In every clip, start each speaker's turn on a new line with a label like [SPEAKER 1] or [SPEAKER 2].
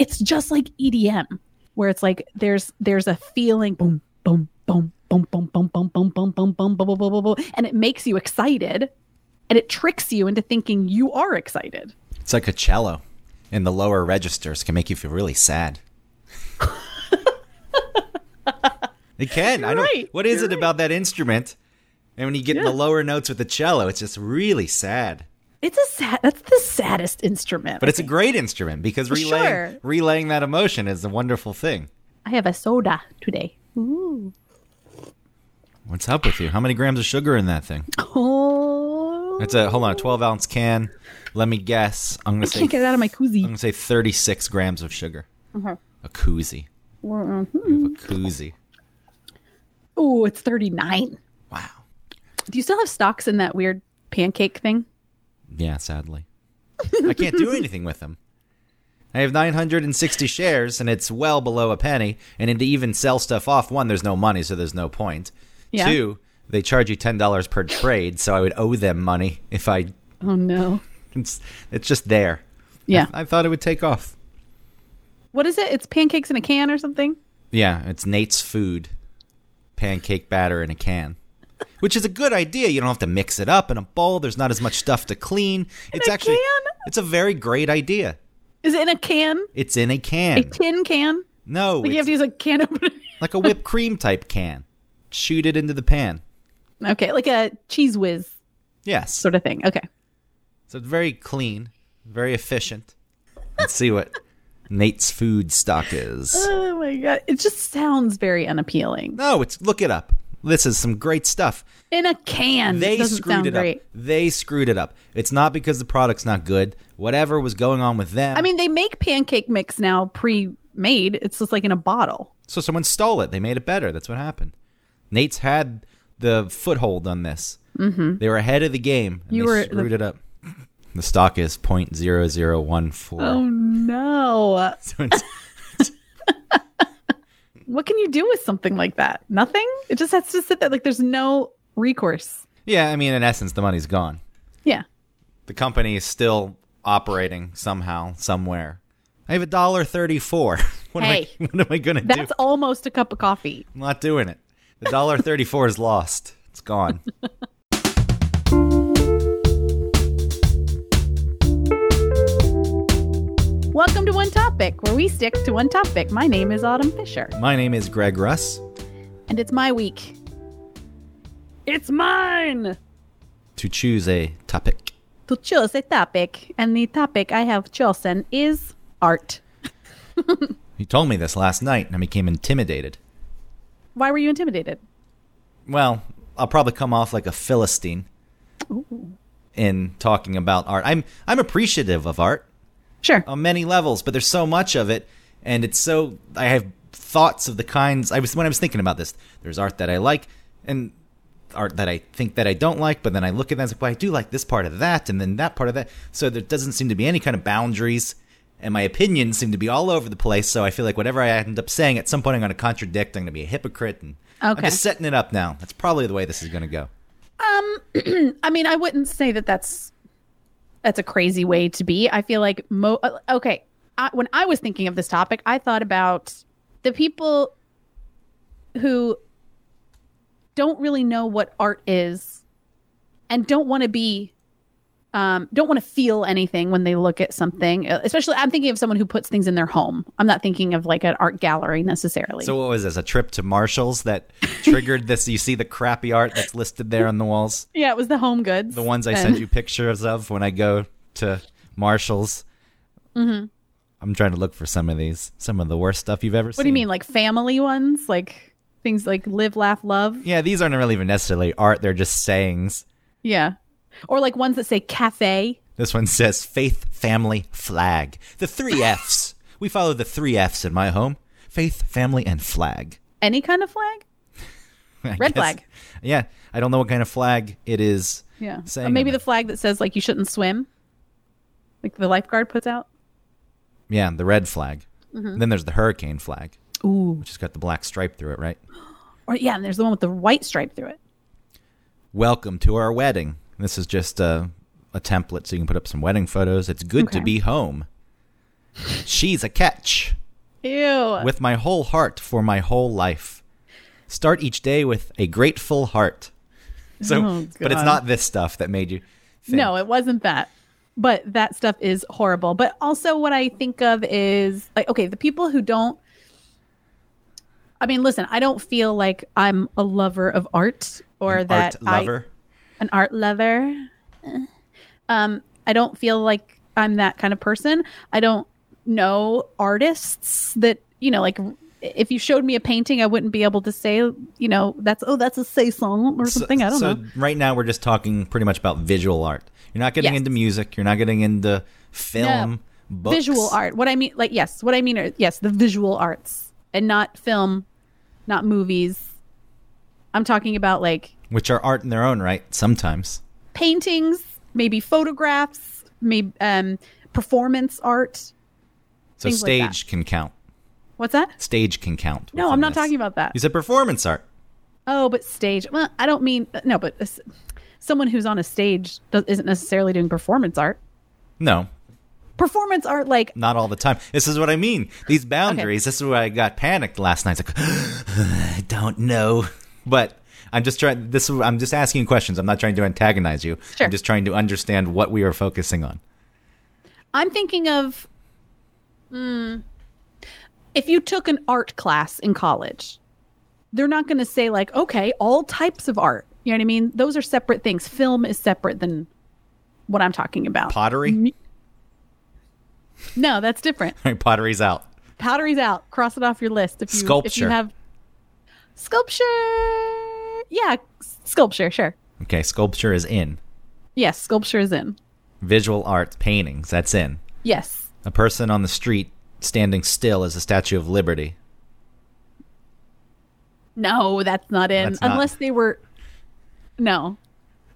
[SPEAKER 1] it's just like EDM, where it's like there's there's a feeling boom boom boom boom boom boom boom boom boom boom boom boom boom boom boom and it makes you excited and it tricks you into thinking you are excited.
[SPEAKER 2] It's like a cello, and the lower registers can make you feel really sad. it can. I don't.
[SPEAKER 1] right.
[SPEAKER 2] What is
[SPEAKER 1] You're
[SPEAKER 2] it about that instrument? And when you get in the lower notes with the cello, it's just really sad.
[SPEAKER 1] It's a sad that's the saddest instrument.
[SPEAKER 2] But it's a great instrument because relaying
[SPEAKER 1] Sure.
[SPEAKER 2] relaying that emotion is a wonderful thing.
[SPEAKER 1] I have a soda today. Ooh.
[SPEAKER 2] What's up with you? How many grams of sugar in that thing?
[SPEAKER 1] Oh.
[SPEAKER 2] It's a hold on, a twelve ounce can. Let me guess. I'm gonna
[SPEAKER 1] I
[SPEAKER 2] say
[SPEAKER 1] can't get it out of my koozie.
[SPEAKER 2] I'm gonna say thirty six grams of sugar.
[SPEAKER 1] Uh-huh.
[SPEAKER 2] A koozie.
[SPEAKER 1] Mhm.
[SPEAKER 2] A koozie.
[SPEAKER 1] Oh, it's 39.
[SPEAKER 2] Wow.
[SPEAKER 1] Do you still have stocks in that weird pancake thing?
[SPEAKER 2] Yeah, sadly. I can't do anything with them. I have 960 shares, and it's well below a penny. And to even sell stuff off, one, there's no money, so there's no point.
[SPEAKER 1] Yeah.
[SPEAKER 2] Two, they charge you $10 per trade, so I would owe them money if I.
[SPEAKER 1] Oh no.
[SPEAKER 2] It's, it's just there.
[SPEAKER 1] Yeah.
[SPEAKER 2] I thought it would take off.
[SPEAKER 1] What is it? It's pancakes in a can or something?
[SPEAKER 2] Yeah, it's Nate's Food pancake batter in a can. Which is a good idea. You don't have to mix it up in a bowl. There's not as much stuff to clean. It's
[SPEAKER 1] a
[SPEAKER 2] actually
[SPEAKER 1] can?
[SPEAKER 2] it's a very great idea.
[SPEAKER 1] Is it in a can?
[SPEAKER 2] It's in a can.
[SPEAKER 1] A tin can?
[SPEAKER 2] No,
[SPEAKER 1] Like you have to use a can opener?
[SPEAKER 2] like a whipped cream type can. Shoot it into the pan.
[SPEAKER 1] okay, like a Cheez Whiz
[SPEAKER 2] Yes.
[SPEAKER 1] sort of thing. Okay.
[SPEAKER 2] So it's very clean, very efficient. Let's see what Nate's food stock is.
[SPEAKER 1] Oh my god. It just sounds very unappealing.
[SPEAKER 2] No, it's look it up. This is some great stuff.
[SPEAKER 1] In a can.
[SPEAKER 2] They
[SPEAKER 1] doesn't
[SPEAKER 2] screwed
[SPEAKER 1] sound
[SPEAKER 2] it
[SPEAKER 1] great.
[SPEAKER 2] up. They screwed it up. It's not because the product's not good. Whatever was going on with them.
[SPEAKER 1] I mean, they make pancake mix now pre-made. It's just like in a bottle.
[SPEAKER 2] so someone stole it. They made it better. That's what happened. Nate's had the foothold on this. Mm-hmm. They were ahead of the game. And
[SPEAKER 1] You
[SPEAKER 2] they
[SPEAKER 1] were
[SPEAKER 2] screwed
[SPEAKER 1] the-
[SPEAKER 2] it up. The stock is point zero zero one four.
[SPEAKER 1] Oh no.
[SPEAKER 2] So it's
[SPEAKER 1] What can you do with something like that? Nothing? It just has to sit there like there's no recourse.
[SPEAKER 2] Yeah, I mean, in essence, the money's gone.
[SPEAKER 1] Yeah.
[SPEAKER 2] The company is still operating somehow, somewhere. I have a dollar thirty-four. What
[SPEAKER 1] Hey,
[SPEAKER 2] am I? What am I gonna do?
[SPEAKER 1] That's almost a cup of coffee.
[SPEAKER 2] I'm not doing it. The dollar thirty-four is lost. It's gone.
[SPEAKER 1] Welcome to One Topic, where we stick to one topic. My name is Autumn Fisher,
[SPEAKER 2] My name is Greg Russ.
[SPEAKER 1] and it's my week. It's mine
[SPEAKER 2] To choose a topic.
[SPEAKER 1] to choose a topic, and the topic I have chosen is art.
[SPEAKER 2] You told me this last night, and I became intimidated.
[SPEAKER 1] Why were you intimidated?
[SPEAKER 2] Well, I'll probably come off like a philistine in talking about art. I'm I'm appreciative of art
[SPEAKER 1] Sure.
[SPEAKER 2] on many levels, but there's so much of it, and it's so I have thoughts of the kinds I was when I was thinking about this. There's art that I like, and art that I think that I don't like, but then I look at that and like, well, I do like this part of that, and then that part of that. So there doesn't seem to be any kind of boundaries, and my opinions seem to be all over the place. So I feel like whatever I end up saying, at some point I'm going to contradict. I'm going to be a hypocrite, and I'm just setting it up now. That's probably the way this is going to go.
[SPEAKER 1] Um, I mean, I wouldn't say that that's that's a crazy way to be. I feel like mo uh, okay. I, when I was thinking of this topic, I thought about the people who don't really know what art is and don't want to be um, don't want to feel anything when they look at something. Especially, I'm thinking of someone who puts things in their home. I'm not thinking of like an art gallery necessarily.
[SPEAKER 2] So what was this? A trip to Marshalls that triggered this? You see the crappy art that's listed there on the walls.
[SPEAKER 1] yeah, it was the home goods.
[SPEAKER 2] The ones I send you pictures of when I go to Marshalls. Mm-hmm. I'm trying to look for some of these. Some of the worst stuff you've ever seen.
[SPEAKER 1] What do you mean, like family ones, like things like live, laugh, love?
[SPEAKER 2] Yeah, these aren't really even necessarily art. They're just sayings.
[SPEAKER 1] Yeah, or like ones that say cafe.
[SPEAKER 2] This one says faith, family, flag. The three F's. We follow the three F's in my home. Faith, family, and flag.
[SPEAKER 1] Any kind of flag? Red
[SPEAKER 2] guess-
[SPEAKER 1] flag.
[SPEAKER 2] Yeah, I don't know what kind of flag it is.
[SPEAKER 1] Yeah, or maybe the flag that says like you shouldn't swim, like the lifeguard puts out.
[SPEAKER 2] Yeah, the red flag.
[SPEAKER 1] Mm-hmm.
[SPEAKER 2] Then there's the hurricane flag,
[SPEAKER 1] Ooh,
[SPEAKER 2] which has got the black stripe through it, right?
[SPEAKER 1] or yeah, and there's the one with the white stripe through it.
[SPEAKER 2] Welcome to our wedding. This is just a, a template so you can put up some wedding photos. It's good to be home. She's a catch.
[SPEAKER 1] Ew.
[SPEAKER 2] With my whole heart for my whole life. Start each day with a grateful heart. So,
[SPEAKER 1] Oh,
[SPEAKER 2] but it's not this stuff that made you. Think.
[SPEAKER 1] No, it wasn't that. But that stuff is horrible. But also, what I think of is like, okay, the people who don't. I mean, listen, I don't feel like I'm a lover of art or
[SPEAKER 2] An
[SPEAKER 1] that
[SPEAKER 2] art lover.
[SPEAKER 1] I, an art lover. Um, I don't feel like I'm that kind of person. I don't know artists that you know, like if you showed me a painting, I wouldn't be able to say, you know, that's oh, that's a Cézanne or
[SPEAKER 2] So-
[SPEAKER 1] something. I don't
[SPEAKER 2] so
[SPEAKER 1] know.
[SPEAKER 2] right now we're just talking pretty much about visual art. You're not getting
[SPEAKER 1] Yes.
[SPEAKER 2] into music. You're not getting into film, books,
[SPEAKER 1] visual art. What I mean, like, yes, what I mean are, yes, the visual arts and not film, not movies. I'm talking about like
[SPEAKER 2] which are art in their own right. Sometimes.
[SPEAKER 1] paintings, maybe photographs, maybe um, performance art.
[SPEAKER 2] So
[SPEAKER 1] Things like
[SPEAKER 2] stage can count.
[SPEAKER 1] What's that?
[SPEAKER 2] Stage can count.
[SPEAKER 1] No, I'm not
[SPEAKER 2] this.
[SPEAKER 1] talking about that.
[SPEAKER 2] You said performance art.
[SPEAKER 1] Oh, but stage. Well, I don't mean no, but uh, someone who's on a stage does, isn't necessarily doing performance art.
[SPEAKER 2] No,
[SPEAKER 1] Performance art, like
[SPEAKER 2] not all the time. This is what I mean. These boundaries. This is why I got panicked last night. It's like I don't know, but I'm just trying. This is- I'm just asking questions. I'm not trying to antagonize you.
[SPEAKER 1] Sure.
[SPEAKER 2] I'm just trying to understand what we are focusing on.
[SPEAKER 1] I'm thinking of mm, if you took an art class in college, they're not going to say, like, okay, all types of art. You know what I mean? Those are separate things. Film is separate than what I'm talking about.
[SPEAKER 2] Pottery.
[SPEAKER 1] no, that's different.
[SPEAKER 2] Pottery's out.
[SPEAKER 1] Pottery's out. Cross it off your list. If you, If you have sculpture, yeah, sculpture, sure.
[SPEAKER 2] Okay, sculpture is in.
[SPEAKER 1] Yes, sculpture is in.
[SPEAKER 2] Visual art, paintings. That's in.
[SPEAKER 1] Yes.
[SPEAKER 2] A person on the street standing still is a Statue of Liberty.
[SPEAKER 1] No, that's not in.
[SPEAKER 2] That's not-
[SPEAKER 1] Unless they were. No.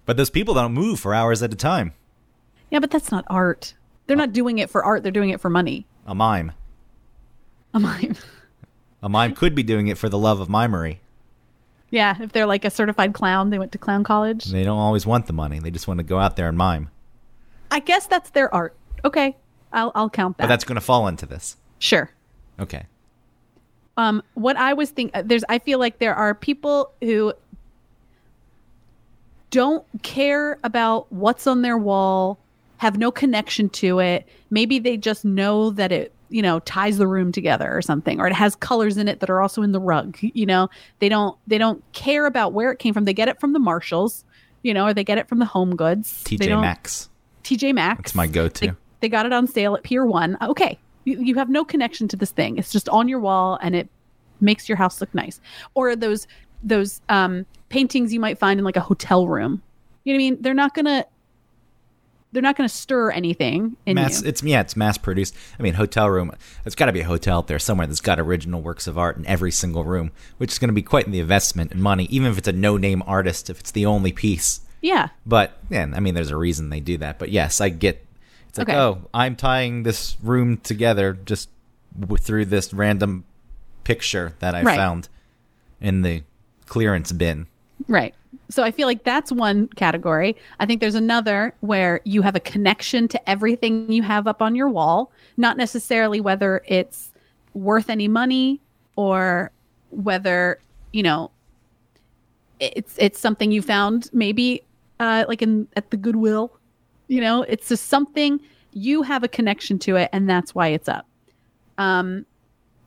[SPEAKER 2] But those people don't move for hours at a time.
[SPEAKER 1] Yeah, but that's not art. They're not doing it for art. They're doing it for money.
[SPEAKER 2] A mime.
[SPEAKER 1] A mime.
[SPEAKER 2] A mime could be doing it for the love of mimery.
[SPEAKER 1] Yeah, if they're like a certified clown, they went to clown college.
[SPEAKER 2] They don't always want the money. They just want to go out there and mime.
[SPEAKER 1] I guess that's their art. Okay, I'll I'll count that.
[SPEAKER 2] But that's going to fall into this.
[SPEAKER 1] sure.
[SPEAKER 2] Okay.
[SPEAKER 1] Um, what I was thinking, there's, I feel like there are people who don't care about what's on their wall, have no connection to it. Maybe they just know that it, you know, ties the room together or something, or it has colors in it that are also in the rug. You know, they don't, they don't care about where it came from. They get it from the Marshalls, you know, or they get it from the Home Goods.
[SPEAKER 2] TJ Maxx.
[SPEAKER 1] TJ Maxx.
[SPEAKER 2] That's my go-to.
[SPEAKER 1] They, they got it on sale at Pier One. Okay, you, you have no connection to this thing. It's just on your wall, and it makes your house look nice. Or those those um, paintings you might find in like a hotel room. You know what I mean? They're not gonna they're not gonna stir anything in
[SPEAKER 2] Mass,
[SPEAKER 1] you.
[SPEAKER 2] it's yeah, it's mass produced. I mean, hotel room. There's got to be a hotel out there somewhere that's got original works of art in every single room, which is going to be quite the investment in money, even if it's a no-name artist, if it's the only piece.
[SPEAKER 1] Yeah,
[SPEAKER 2] But yeah, I mean, there's a reason they do that. But yes, I get. It's like,
[SPEAKER 1] Okay.
[SPEAKER 2] oh, I'm tying this room together just w- through this random picture that I
[SPEAKER 1] Right.
[SPEAKER 2] found in the clearance bin.
[SPEAKER 1] Right. So I feel like that's one category. I think there's another where you have a connection to everything you have up on your wall, not necessarily whether it's worth any money or whether, you know, it's it's something you found maybe uh like in at the Goodwill. You know, it's just something you have a connection to it and that's why it's up. Um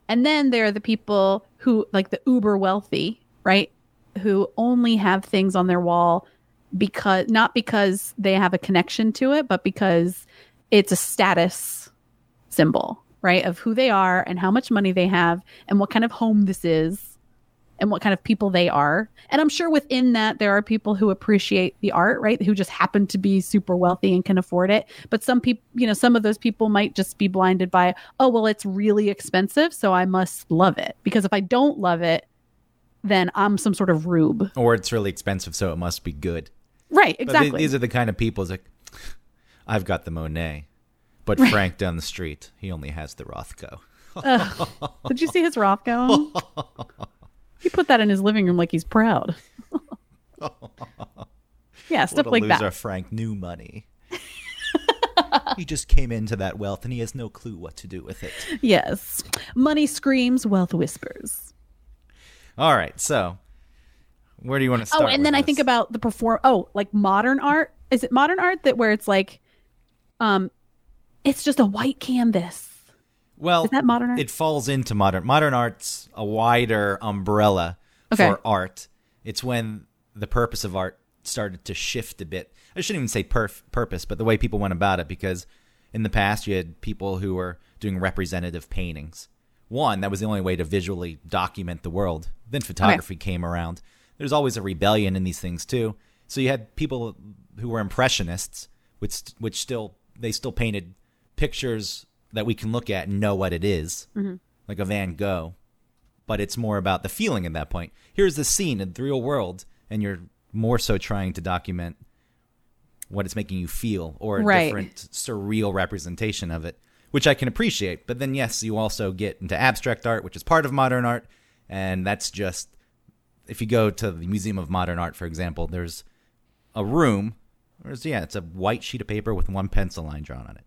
[SPEAKER 1] and then there are the people who like the uber wealthy, right? Who only have things on their wall because not because they have a connection to it, but because it's a status symbol, right? Of who they are and how much money they have and what kind of home this is and what kind of people they are. And I'm sure within that there are people who appreciate the art, right? Who just happen to be super wealthy and can afford it. But some people, you know, some of those people might just be blinded by, oh, well, it's really expensive, so I must love it. Because if I don't love it, then I'm some sort of rube.
[SPEAKER 2] Or it's really expensive, so it must be good.
[SPEAKER 1] Right, exactly.
[SPEAKER 2] the- these are the kind of people like, I've got the Monet, but Frank down the street, he only has the Rothko.
[SPEAKER 1] Did you see his Rothko? he put that in his living room like he's proud. yeah, stuff
[SPEAKER 2] What a
[SPEAKER 1] like
[SPEAKER 2] loser
[SPEAKER 1] that.
[SPEAKER 2] Frank knew money. he just came into that wealth and he has no clue what to do with it.
[SPEAKER 1] yes. Money screams, wealth whispers.
[SPEAKER 2] All right, so where do you want to start?
[SPEAKER 1] Oh, and then I think about the perform. Oh, like modern art. Is it modern art that where it's like, um, it's just a white canvas.
[SPEAKER 2] well,
[SPEAKER 1] is that modern art?
[SPEAKER 2] It falls into modern. Modern art's a wider umbrella
[SPEAKER 1] Okay.
[SPEAKER 2] for art. It's when the purpose of art started to shift a bit. I shouldn't even say perf- purpose, but the way people went about it, because in the past you had people who were doing representative paintings. One, that was the only way to visually document the world. Then photography came around. There's always a rebellion in these things too. So you had people who were impressionists, which which still they still painted pictures that we can look at and know what it is, mm-hmm. like a Van Gogh. But it's more about the feeling at that point. Here's the scene in the real world, and you're more so trying to document what it's making you feel or a
[SPEAKER 1] Right.
[SPEAKER 2] different surreal representation of it, which I can appreciate. But then, yes, you also get into abstract art, which is part of modern art, and that's just if you go to the Museum of Modern Art, for example, there's a room. There's yeah, it's a white sheet of paper with one pencil line drawn on it.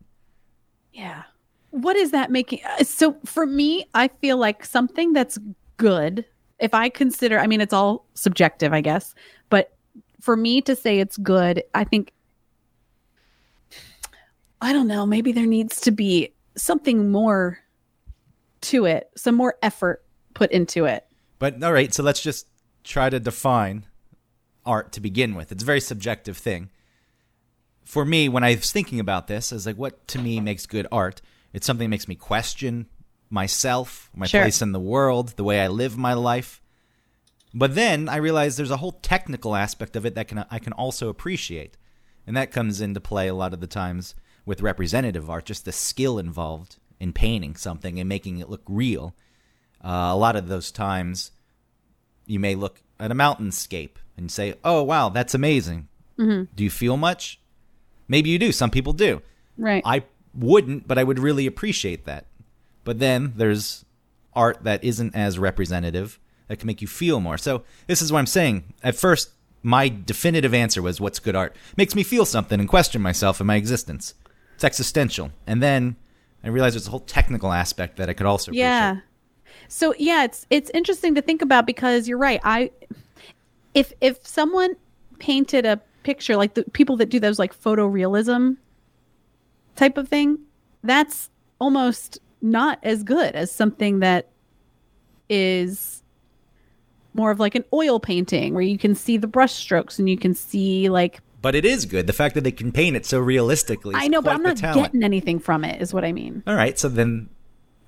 [SPEAKER 1] Yeah. What is that making? uh, So for me, I feel like something that's good, if I consider, I mean, it's all subjective, I guess, but for me to say it's good, I think, I don't know, maybe there needs to be something more to it, some more effort put into it.
[SPEAKER 2] But all right, so let's just try to define art to begin with. It's a very subjective thing. For me, when I was thinking about this, I was like, what to me makes good art? It's something that makes me question myself, my
[SPEAKER 1] Sure.
[SPEAKER 2] place in the world, the way I live my life. But then I realized there's a whole technical aspect of it that can I can also appreciate. And that comes into play a lot of the times with representative art, just the skill involved in painting something and making it look real. Uh, a lot of those times, you may look at a mountainscape and say, "Oh, wow, that's amazing." Do you feel much? Maybe you do. Some people do.
[SPEAKER 1] Right.
[SPEAKER 2] I wouldn't, but I would really appreciate that. But then there's art that isn't as representative that can make you feel more. So this is what I'm saying. At first, my definitive answer was, "What's good art?" Makes me feel something and question myself and my existence. It's existential. And then I realized there's a whole technical aspect that I could also
[SPEAKER 1] yeah
[SPEAKER 2] appreciate.
[SPEAKER 1] So yeah it's it's interesting to think about because you're right i if if someone painted a picture like the people that do those like photorealism type of thing that's almost not as good as something that is more of like an oil painting where you can see the brush strokes and you can see like
[SPEAKER 2] But it is good. The fact that they can paint it so realistically. is
[SPEAKER 1] i know but i'm not getting anything from it is what i mean
[SPEAKER 2] All right, so then,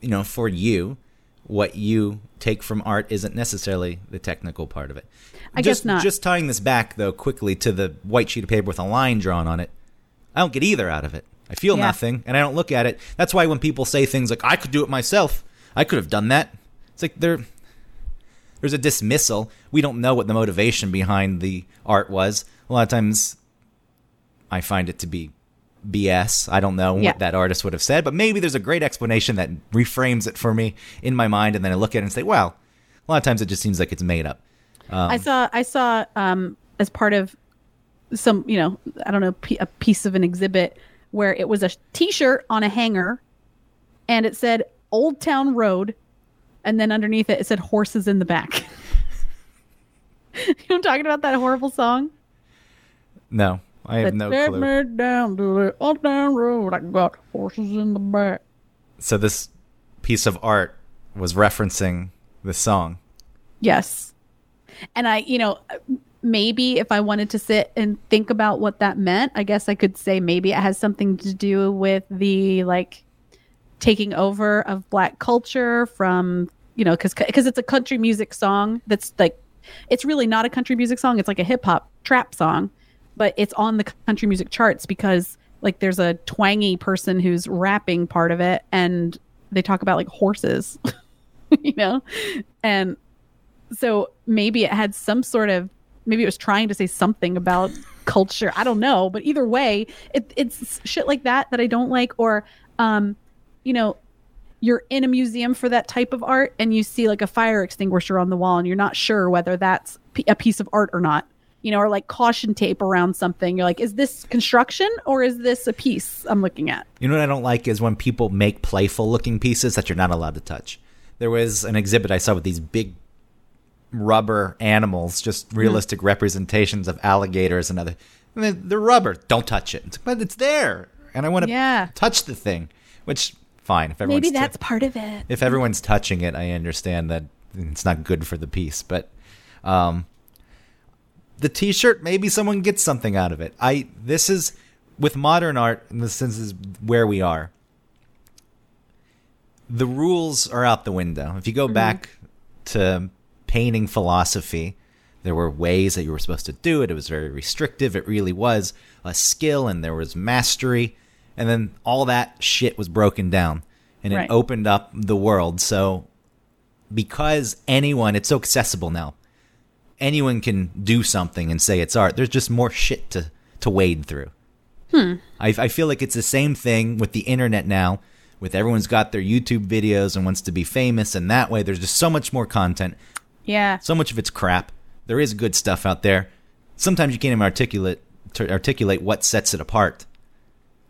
[SPEAKER 2] you know, for you, what you take from art isn't necessarily the technical part of it.
[SPEAKER 1] I guess
[SPEAKER 2] just,
[SPEAKER 1] not.
[SPEAKER 2] Just tying this back though quickly to the white sheet of paper with a line drawn on it. I don't get either out of it. I feel
[SPEAKER 1] Yeah.
[SPEAKER 2] nothing, and I don't look at it. That's why when people say things like "I could do it myself," I could have done that. It's like there, there's a dismissal. We don't know what the motivation behind the art was. A lot of times, I find it to be BS. I don't know
[SPEAKER 1] Yeah.
[SPEAKER 2] what that artist would have said, but maybe there's a great explanation that reframes it for me in my mind, and then I look at it and say, "Well, a lot of times it just seems like it's made up." Um,
[SPEAKER 1] I saw I saw um as part of some you know I don't know a piece of an exhibit where it was a T-shirt on a hanger, and it said Old Town Road, and then underneath it it said horses in the back. you know I'm talking about that horrible song.
[SPEAKER 2] No, I have
[SPEAKER 1] That
[SPEAKER 2] no
[SPEAKER 1] "Take
[SPEAKER 2] clue.
[SPEAKER 1] me down to the Old Town Road. I got horses in the back.
[SPEAKER 2] So this piece of art was referencing the song.
[SPEAKER 1] Yes. And I, you know, maybe if I wanted to sit and think about what that meant, I guess I could say maybe it has something to do with the like taking over of black culture from, you know, cuz cuz it's a country music song that's like it's really not a country music song, it's like a hip hop trap song, but it's on the country music charts because like there's a twangy person who's rapping part of it and they talk about like horses. you know? And so maybe it had some sort of maybe it was trying to say something about culture i don't know but either way it, it's shit like that that i don't like or um you know you're in a museum for that type of art and you see like a fire extinguisher on the wall and you're not sure whether that's a piece of art or not you know, or like caution tape around something. You're like, is this construction or is this a piece I'm looking at?
[SPEAKER 2] You know what I don't like is when people make playful looking pieces that you're not allowed to touch. There was an exhibit I saw with these big rubber animals, just
[SPEAKER 1] Hmm.
[SPEAKER 2] realistic representations of alligators and other. And they're, they're rubber. Don't touch it. It's, but it's there, and I want to
[SPEAKER 1] Yeah.
[SPEAKER 2] touch the thing. Which fine if everyone's
[SPEAKER 1] Maybe
[SPEAKER 2] t-
[SPEAKER 1] that's part of it.
[SPEAKER 2] if everyone's touching it, I understand that it's not good for the piece. But um, the T-shirt, maybe someone gets something out of it. I this is with modern art, in the sense is where we are. The rules are out the window. If you go mm-hmm. back to painting philosophy, there were ways that you were supposed to do it. It was very restrictive. It really was a skill, and there was mastery. And then all that shit was broken down, and it
[SPEAKER 1] Right.
[SPEAKER 2] opened up the world. So, because anyone, it's so accessible now. Anyone can do something and say it's art. There's just more shit to to wade through. Hmm. I, I feel like it's the same thing with the internet now. With everyone's got their YouTube videos and wants to be famous, and that way there's just so much more content.
[SPEAKER 1] Yeah.
[SPEAKER 2] So much of it's crap. There is good stuff out there. Sometimes you can't even articulate articulate what sets it apart.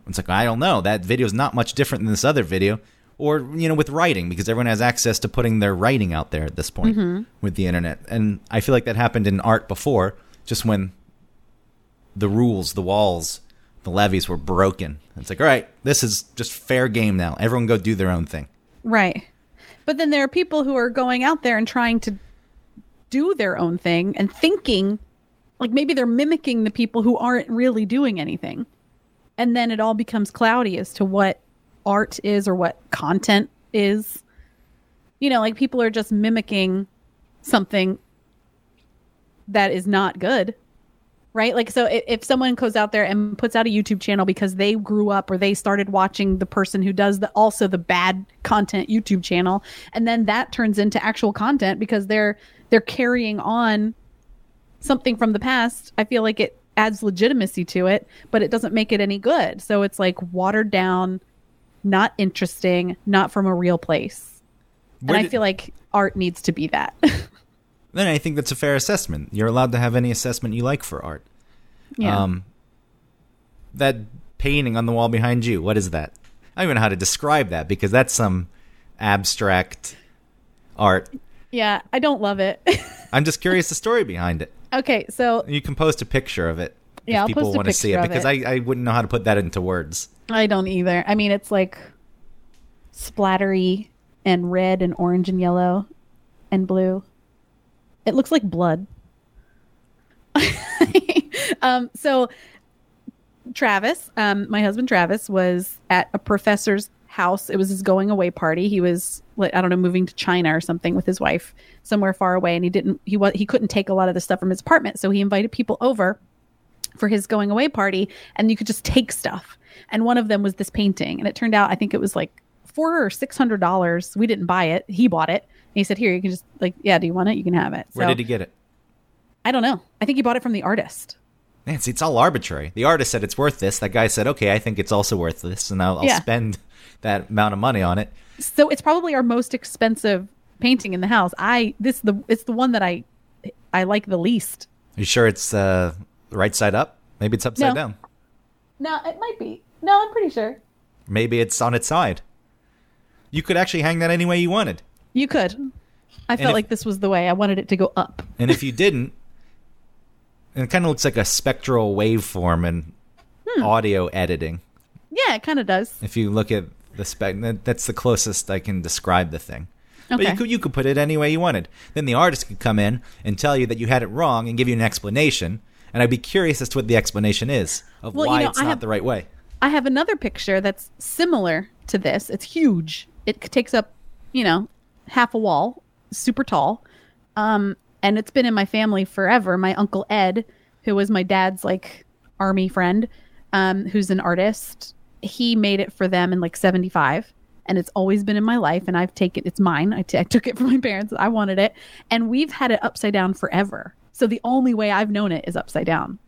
[SPEAKER 2] It's like I don't know. That video is not much different than this other video, or you know, with writing because everyone has access to putting their writing out there at this point mm-hmm. with the internet. And I feel like that happened in art before, just when the rules, the walls, the levees were broken. It's like, all right, this is just fair game now. Everyone go do their own thing.
[SPEAKER 1] Right. But then there are people who are going out there and trying to do their own thing and thinking like maybe they're mimicking the people who aren't really doing anything. And then it all becomes cloudy as to what art is or what content is. You know, like people are just mimicking something that is not good. Right? Like, so if, if someone goes out there and puts out a YouTube channel because they grew up or they started watching the person who does the also the bad content YouTube channel, and then that turns into actual content because they're they're carrying on something from the past, I feel like it adds legitimacy to it, but it doesn't make it any good. So it's like watered down, not interesting, not from a real place.
[SPEAKER 2] Where
[SPEAKER 1] and I feel like art needs to be that.
[SPEAKER 2] then I think that's a fair assessment. You're allowed to have any assessment you like for art.
[SPEAKER 1] yeah.
[SPEAKER 2] Um, that painting on the wall behind you, what is that? I don't even know how to describe that because that's some abstract art.
[SPEAKER 1] yeah, I don't love it.
[SPEAKER 2] I'm just curious the story behind it.
[SPEAKER 1] okay, so
[SPEAKER 2] You can post a picture of it
[SPEAKER 1] Yeah, I'll
[SPEAKER 2] people want to see it because
[SPEAKER 1] it.
[SPEAKER 2] I, I wouldn't know how to put that into words.
[SPEAKER 1] I don't either. I mean, it's like splattery and red and orange and yellow and blue. It looks like blood. um, so Travis, um, my husband Travis, was at a professor's house. It was his going away party. He was, I don't know, moving to China or something with his wife somewhere far away, and he didn't. He was he couldn't take a lot of the stuff from his apartment, so he invited people over for his going away party and you could just take stuff and one of them was this painting and it turned out i think it was like four or six hundred dollars we didn't buy it he bought it and he said here you can just like yeah do you want it you can have it
[SPEAKER 2] Where
[SPEAKER 1] so
[SPEAKER 2] did he get it?
[SPEAKER 1] i don't know i think he bought it from the artist
[SPEAKER 2] Nancy, it's all arbitrary. The artist said it's worth this. That guy said, okay, I think it's also worth this, and I'll, I'll
[SPEAKER 1] Yeah.
[SPEAKER 2] spend that amount of money on it.
[SPEAKER 1] so it's probably our most expensive painting in the house i this the it's the one that i i like the least
[SPEAKER 2] Are you sure it's uh, right side up? Maybe it's upside
[SPEAKER 1] No.
[SPEAKER 2] down.
[SPEAKER 1] no it might be no i'm pretty sure
[SPEAKER 2] Maybe it's on its side. You could actually hang that any way you wanted.
[SPEAKER 1] you could i felt
[SPEAKER 2] if-
[SPEAKER 1] like this was the way i wanted it to go up
[SPEAKER 2] And if you didn't, it kind of looks like a spectral waveform and
[SPEAKER 1] Hmm.
[SPEAKER 2] audio editing.
[SPEAKER 1] yeah it kind of does
[SPEAKER 2] If you look at the spec, that's the closest I can describe the thing. But
[SPEAKER 1] Okay.
[SPEAKER 2] you could you could put it any way you wanted. Then the artist could come in and tell you that you had it wrong and give you an explanation. And I'd be curious as to what the explanation is of
[SPEAKER 1] Well, you
[SPEAKER 2] why
[SPEAKER 1] know,
[SPEAKER 2] it's
[SPEAKER 1] I
[SPEAKER 2] not
[SPEAKER 1] have-
[SPEAKER 2] the right way.
[SPEAKER 1] I have another picture that's similar to this. It's huge. It takes up, you know, half a wall, super tall. Um, and it's been in my family forever. My uncle Ed, who was my dad's like army friend, um, who's an artist, he made it for them in like 75. And it's always been in my life. And I've taken it's mine. I, t- I took it from my parents. I wanted it. And we've had it upside down forever. So the only way I've known it is upside down.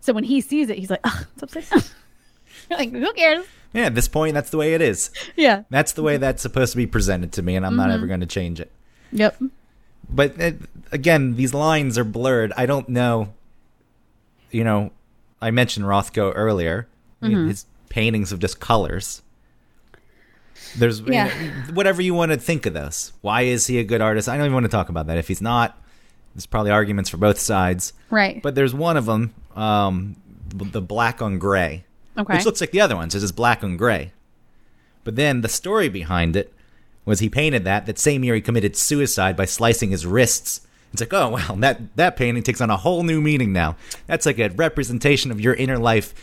[SPEAKER 1] So when he sees it, he's like, Ugh, it's upside down. You're like, who cares?
[SPEAKER 2] Yeah, at this point, that's the way it is.
[SPEAKER 1] Yeah.
[SPEAKER 2] That's the way that's supposed to be presented to me, and I'm not
[SPEAKER 1] Mm-hmm.
[SPEAKER 2] ever going to change it.
[SPEAKER 1] Yep.
[SPEAKER 2] But uh, again, these lines are blurred. I don't know you know, I mentioned Rothko earlier.
[SPEAKER 1] Mm-hmm.
[SPEAKER 2] His paintings of just colors. There's you know, whatever you want to think of those. Why is he a good artist? I don't even want to talk about that. If he's not, there's probably arguments for both sides.
[SPEAKER 1] Right.
[SPEAKER 2] But there's one of them, um, the black on gray,
[SPEAKER 1] Okay.
[SPEAKER 2] which looks like the other ones. It's just black on gray. But then the story behind it was he painted that. That same year he committed suicide by slicing his wrists. It's like, oh well, that that painting takes on a whole new meaning now. That's like a representation of your inner life.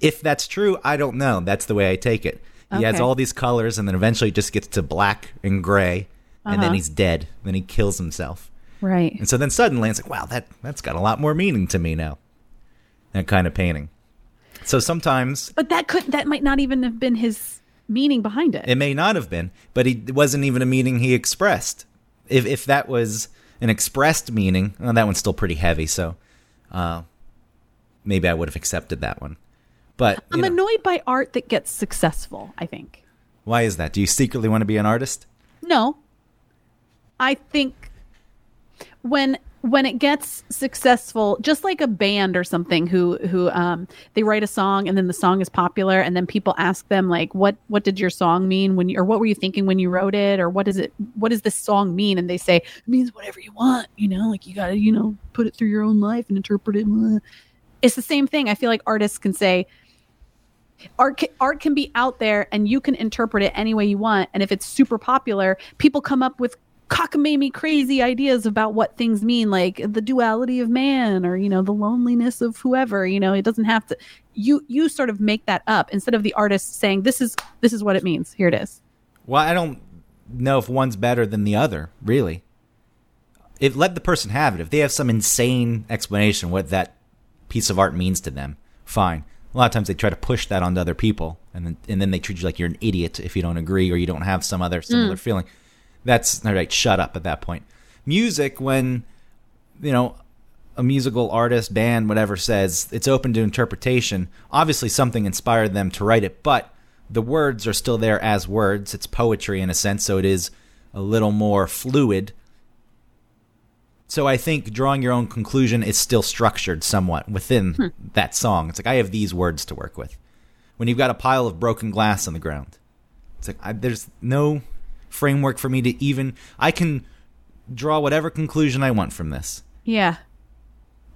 [SPEAKER 2] If that's true, I don't know. That's the way I take it. He has all these colors, and then eventually just gets to black and gray, and then
[SPEAKER 1] Uh-huh.
[SPEAKER 2] he's dead. Then he kills himself.
[SPEAKER 1] Right.
[SPEAKER 2] And so then suddenly it's like, wow, that that's got a lot more meaning to me now. That kind of painting. So sometimes
[SPEAKER 1] But that could that might not even have been his meaning behind it.
[SPEAKER 2] it may not have been, but he, it wasn't even a meaning he expressed. If if that was an expressed meaning, well, that one's still pretty heavy. So uh, maybe I would have accepted that one. But
[SPEAKER 1] I'm
[SPEAKER 2] know,
[SPEAKER 1] annoyed by art that gets successful, I think.
[SPEAKER 2] why is that? Do you secretly want to be an artist?
[SPEAKER 1] No. I think when when it gets successful, just like a band or something who who um they write a song and then the song is popular and then people ask them like what what did your song mean when you or what were you thinking when you wrote it or what does it what does this song mean and they say it means whatever you want, you know, like you got to, you know, put it through your own life and interpret it. It's the same thing. I feel like artists can say art art can be out there and you can interpret it any way you want and if it's super popular people come up with cockamamie crazy ideas about what things mean like the duality of man or you know the loneliness of whoever you know it doesn't have to you you sort of make that up instead of the artist saying this is this is what it means here it is
[SPEAKER 2] Well, I don't know if one's better than the other, really. If let the person have it. If they have some insane explanation what that piece of art means to them, fine. A lot of times they try to push that onto other people, and then and then they treat you like you're an idiot if you don't agree or you don't have some other similar mm. feeling. That's all right. Shut up at that point. Music, when you know a musical artist, band, whatever says it's open to interpretation. Obviously, something inspired them to write it, but the words are still there as words. It's poetry in a sense, so it is a little more fluid. So I think drawing your own conclusion is still structured somewhat within hmm. that song. It's like I have these words to work with. When you've got a pile of broken glass on the ground, it's like I, there's no framework for me to even. I can draw whatever conclusion I want from this.
[SPEAKER 1] yeah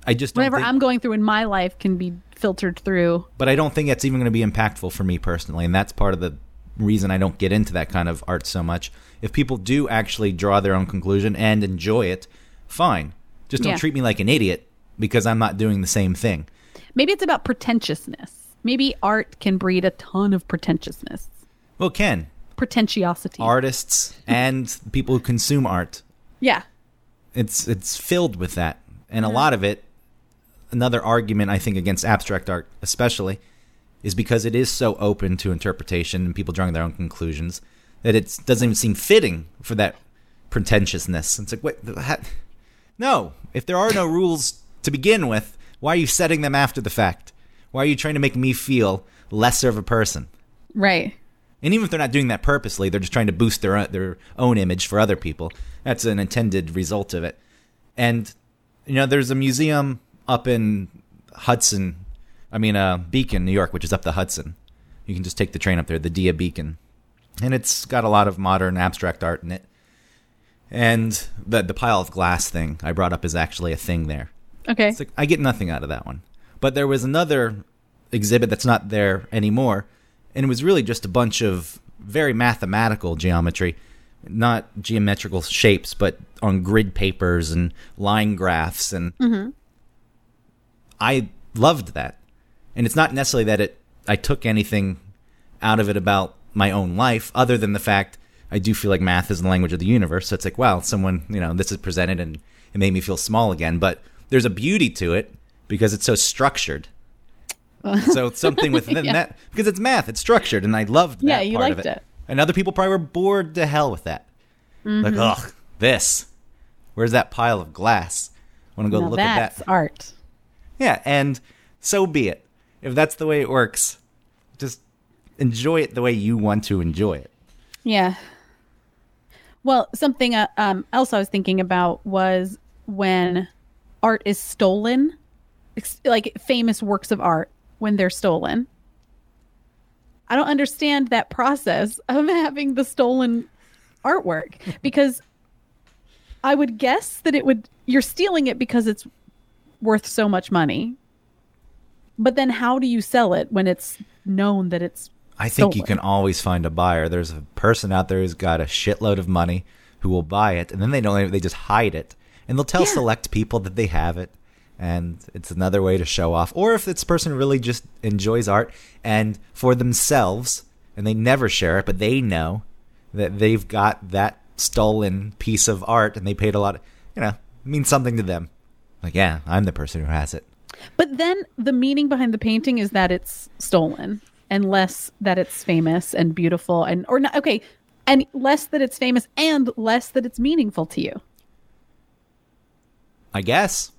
[SPEAKER 2] I just
[SPEAKER 1] whatever
[SPEAKER 2] think-
[SPEAKER 1] i'm going through in my life can be filtered through
[SPEAKER 2] but I don't think that's even going to be impactful for me personally, and that's part of the reason I don't get into that kind of art so much. If people do actually draw their own conclusion and enjoy it, fine. Just don't
[SPEAKER 1] Yeah.
[SPEAKER 2] treat me like an idiot because I'm not doing the same thing.
[SPEAKER 1] maybe it's about pretentiousness maybe art can breed a ton of pretentiousness
[SPEAKER 2] Well, Ken,
[SPEAKER 1] pretentiosity
[SPEAKER 2] artists and people who consume art,
[SPEAKER 1] yeah
[SPEAKER 2] it's it's filled with that, and a lot of it. Another argument I think against abstract art, especially, is because it is so open to interpretation and people drawing their own conclusions that it doesn't even seem fitting for that pretentiousness. It's like, wait, the- ha- no. If there are no rules to begin with, why are you setting them after the fact? Why are you trying to make me feel lesser of a person?
[SPEAKER 1] right
[SPEAKER 2] And even if they're not doing that purposely, they're just trying to boost their own, their own image for other people. That's an intended result of it. And you know, there's a museum up in Hudson, I mean, uh, Beacon, New York, which is up the Hudson. You can just take the train up there, the Dia Beacon, and it's got a lot of modern abstract art in it. And the the pile of glass thing I brought up is actually a thing there.
[SPEAKER 1] okay
[SPEAKER 2] It's like I get nothing out of that one. But there was another exhibit that's not there anymore, and it was really just a bunch of very mathematical geometry, not geometrical shapes, but on grid papers and line graphs, and mm-hmm. I loved that. And it's not necessarily that it I took anything out of it about my own life, other than the fact I do feel like math is the language of the universe. So it's like, wow, someone, you know, this is presented and it made me feel small again. But there's a beauty to it because it's so structured. so something within
[SPEAKER 1] Yeah.
[SPEAKER 2] that because it's math, it's structured, and I loved that
[SPEAKER 1] Yeah, you
[SPEAKER 2] part of it.
[SPEAKER 1] it.
[SPEAKER 2] And other people probably were bored to hell with that. Like,
[SPEAKER 1] Mm-hmm.
[SPEAKER 2] ugh, this. Where's that pile of glass? I want to go
[SPEAKER 1] now
[SPEAKER 2] look at that.
[SPEAKER 1] art
[SPEAKER 2] Yeah, and so be it. If that's the way it works, just enjoy it the way you want to enjoy it.
[SPEAKER 1] Yeah. Well, something uh, um, else I was thinking about was when art is stolen like famous works of art when they're stolen. I don't understand that process of having the stolen artwork because I would guess that it would you're stealing it because it's worth so much money. But then how do you sell it when it's known that it's
[SPEAKER 2] I think you can always find a buyer. There's a person out there who's got a shitload of money who will buy it, and then they don't. They just hide it, and they'll tell
[SPEAKER 1] Yeah.
[SPEAKER 2] select people that they have it, and it's another way to show off. Or if this person really just enjoys art and for themselves, and they never share it, but they know that they've got that stolen piece of art, and they paid a lot. Of, you know, means something to them. Like, yeah, I'm the person who has it.
[SPEAKER 1] But then the meaning behind the painting is that it's stolen and less that it's famous and beautiful and or not okay, and less that it's famous and less that it's meaningful to you.
[SPEAKER 2] I guess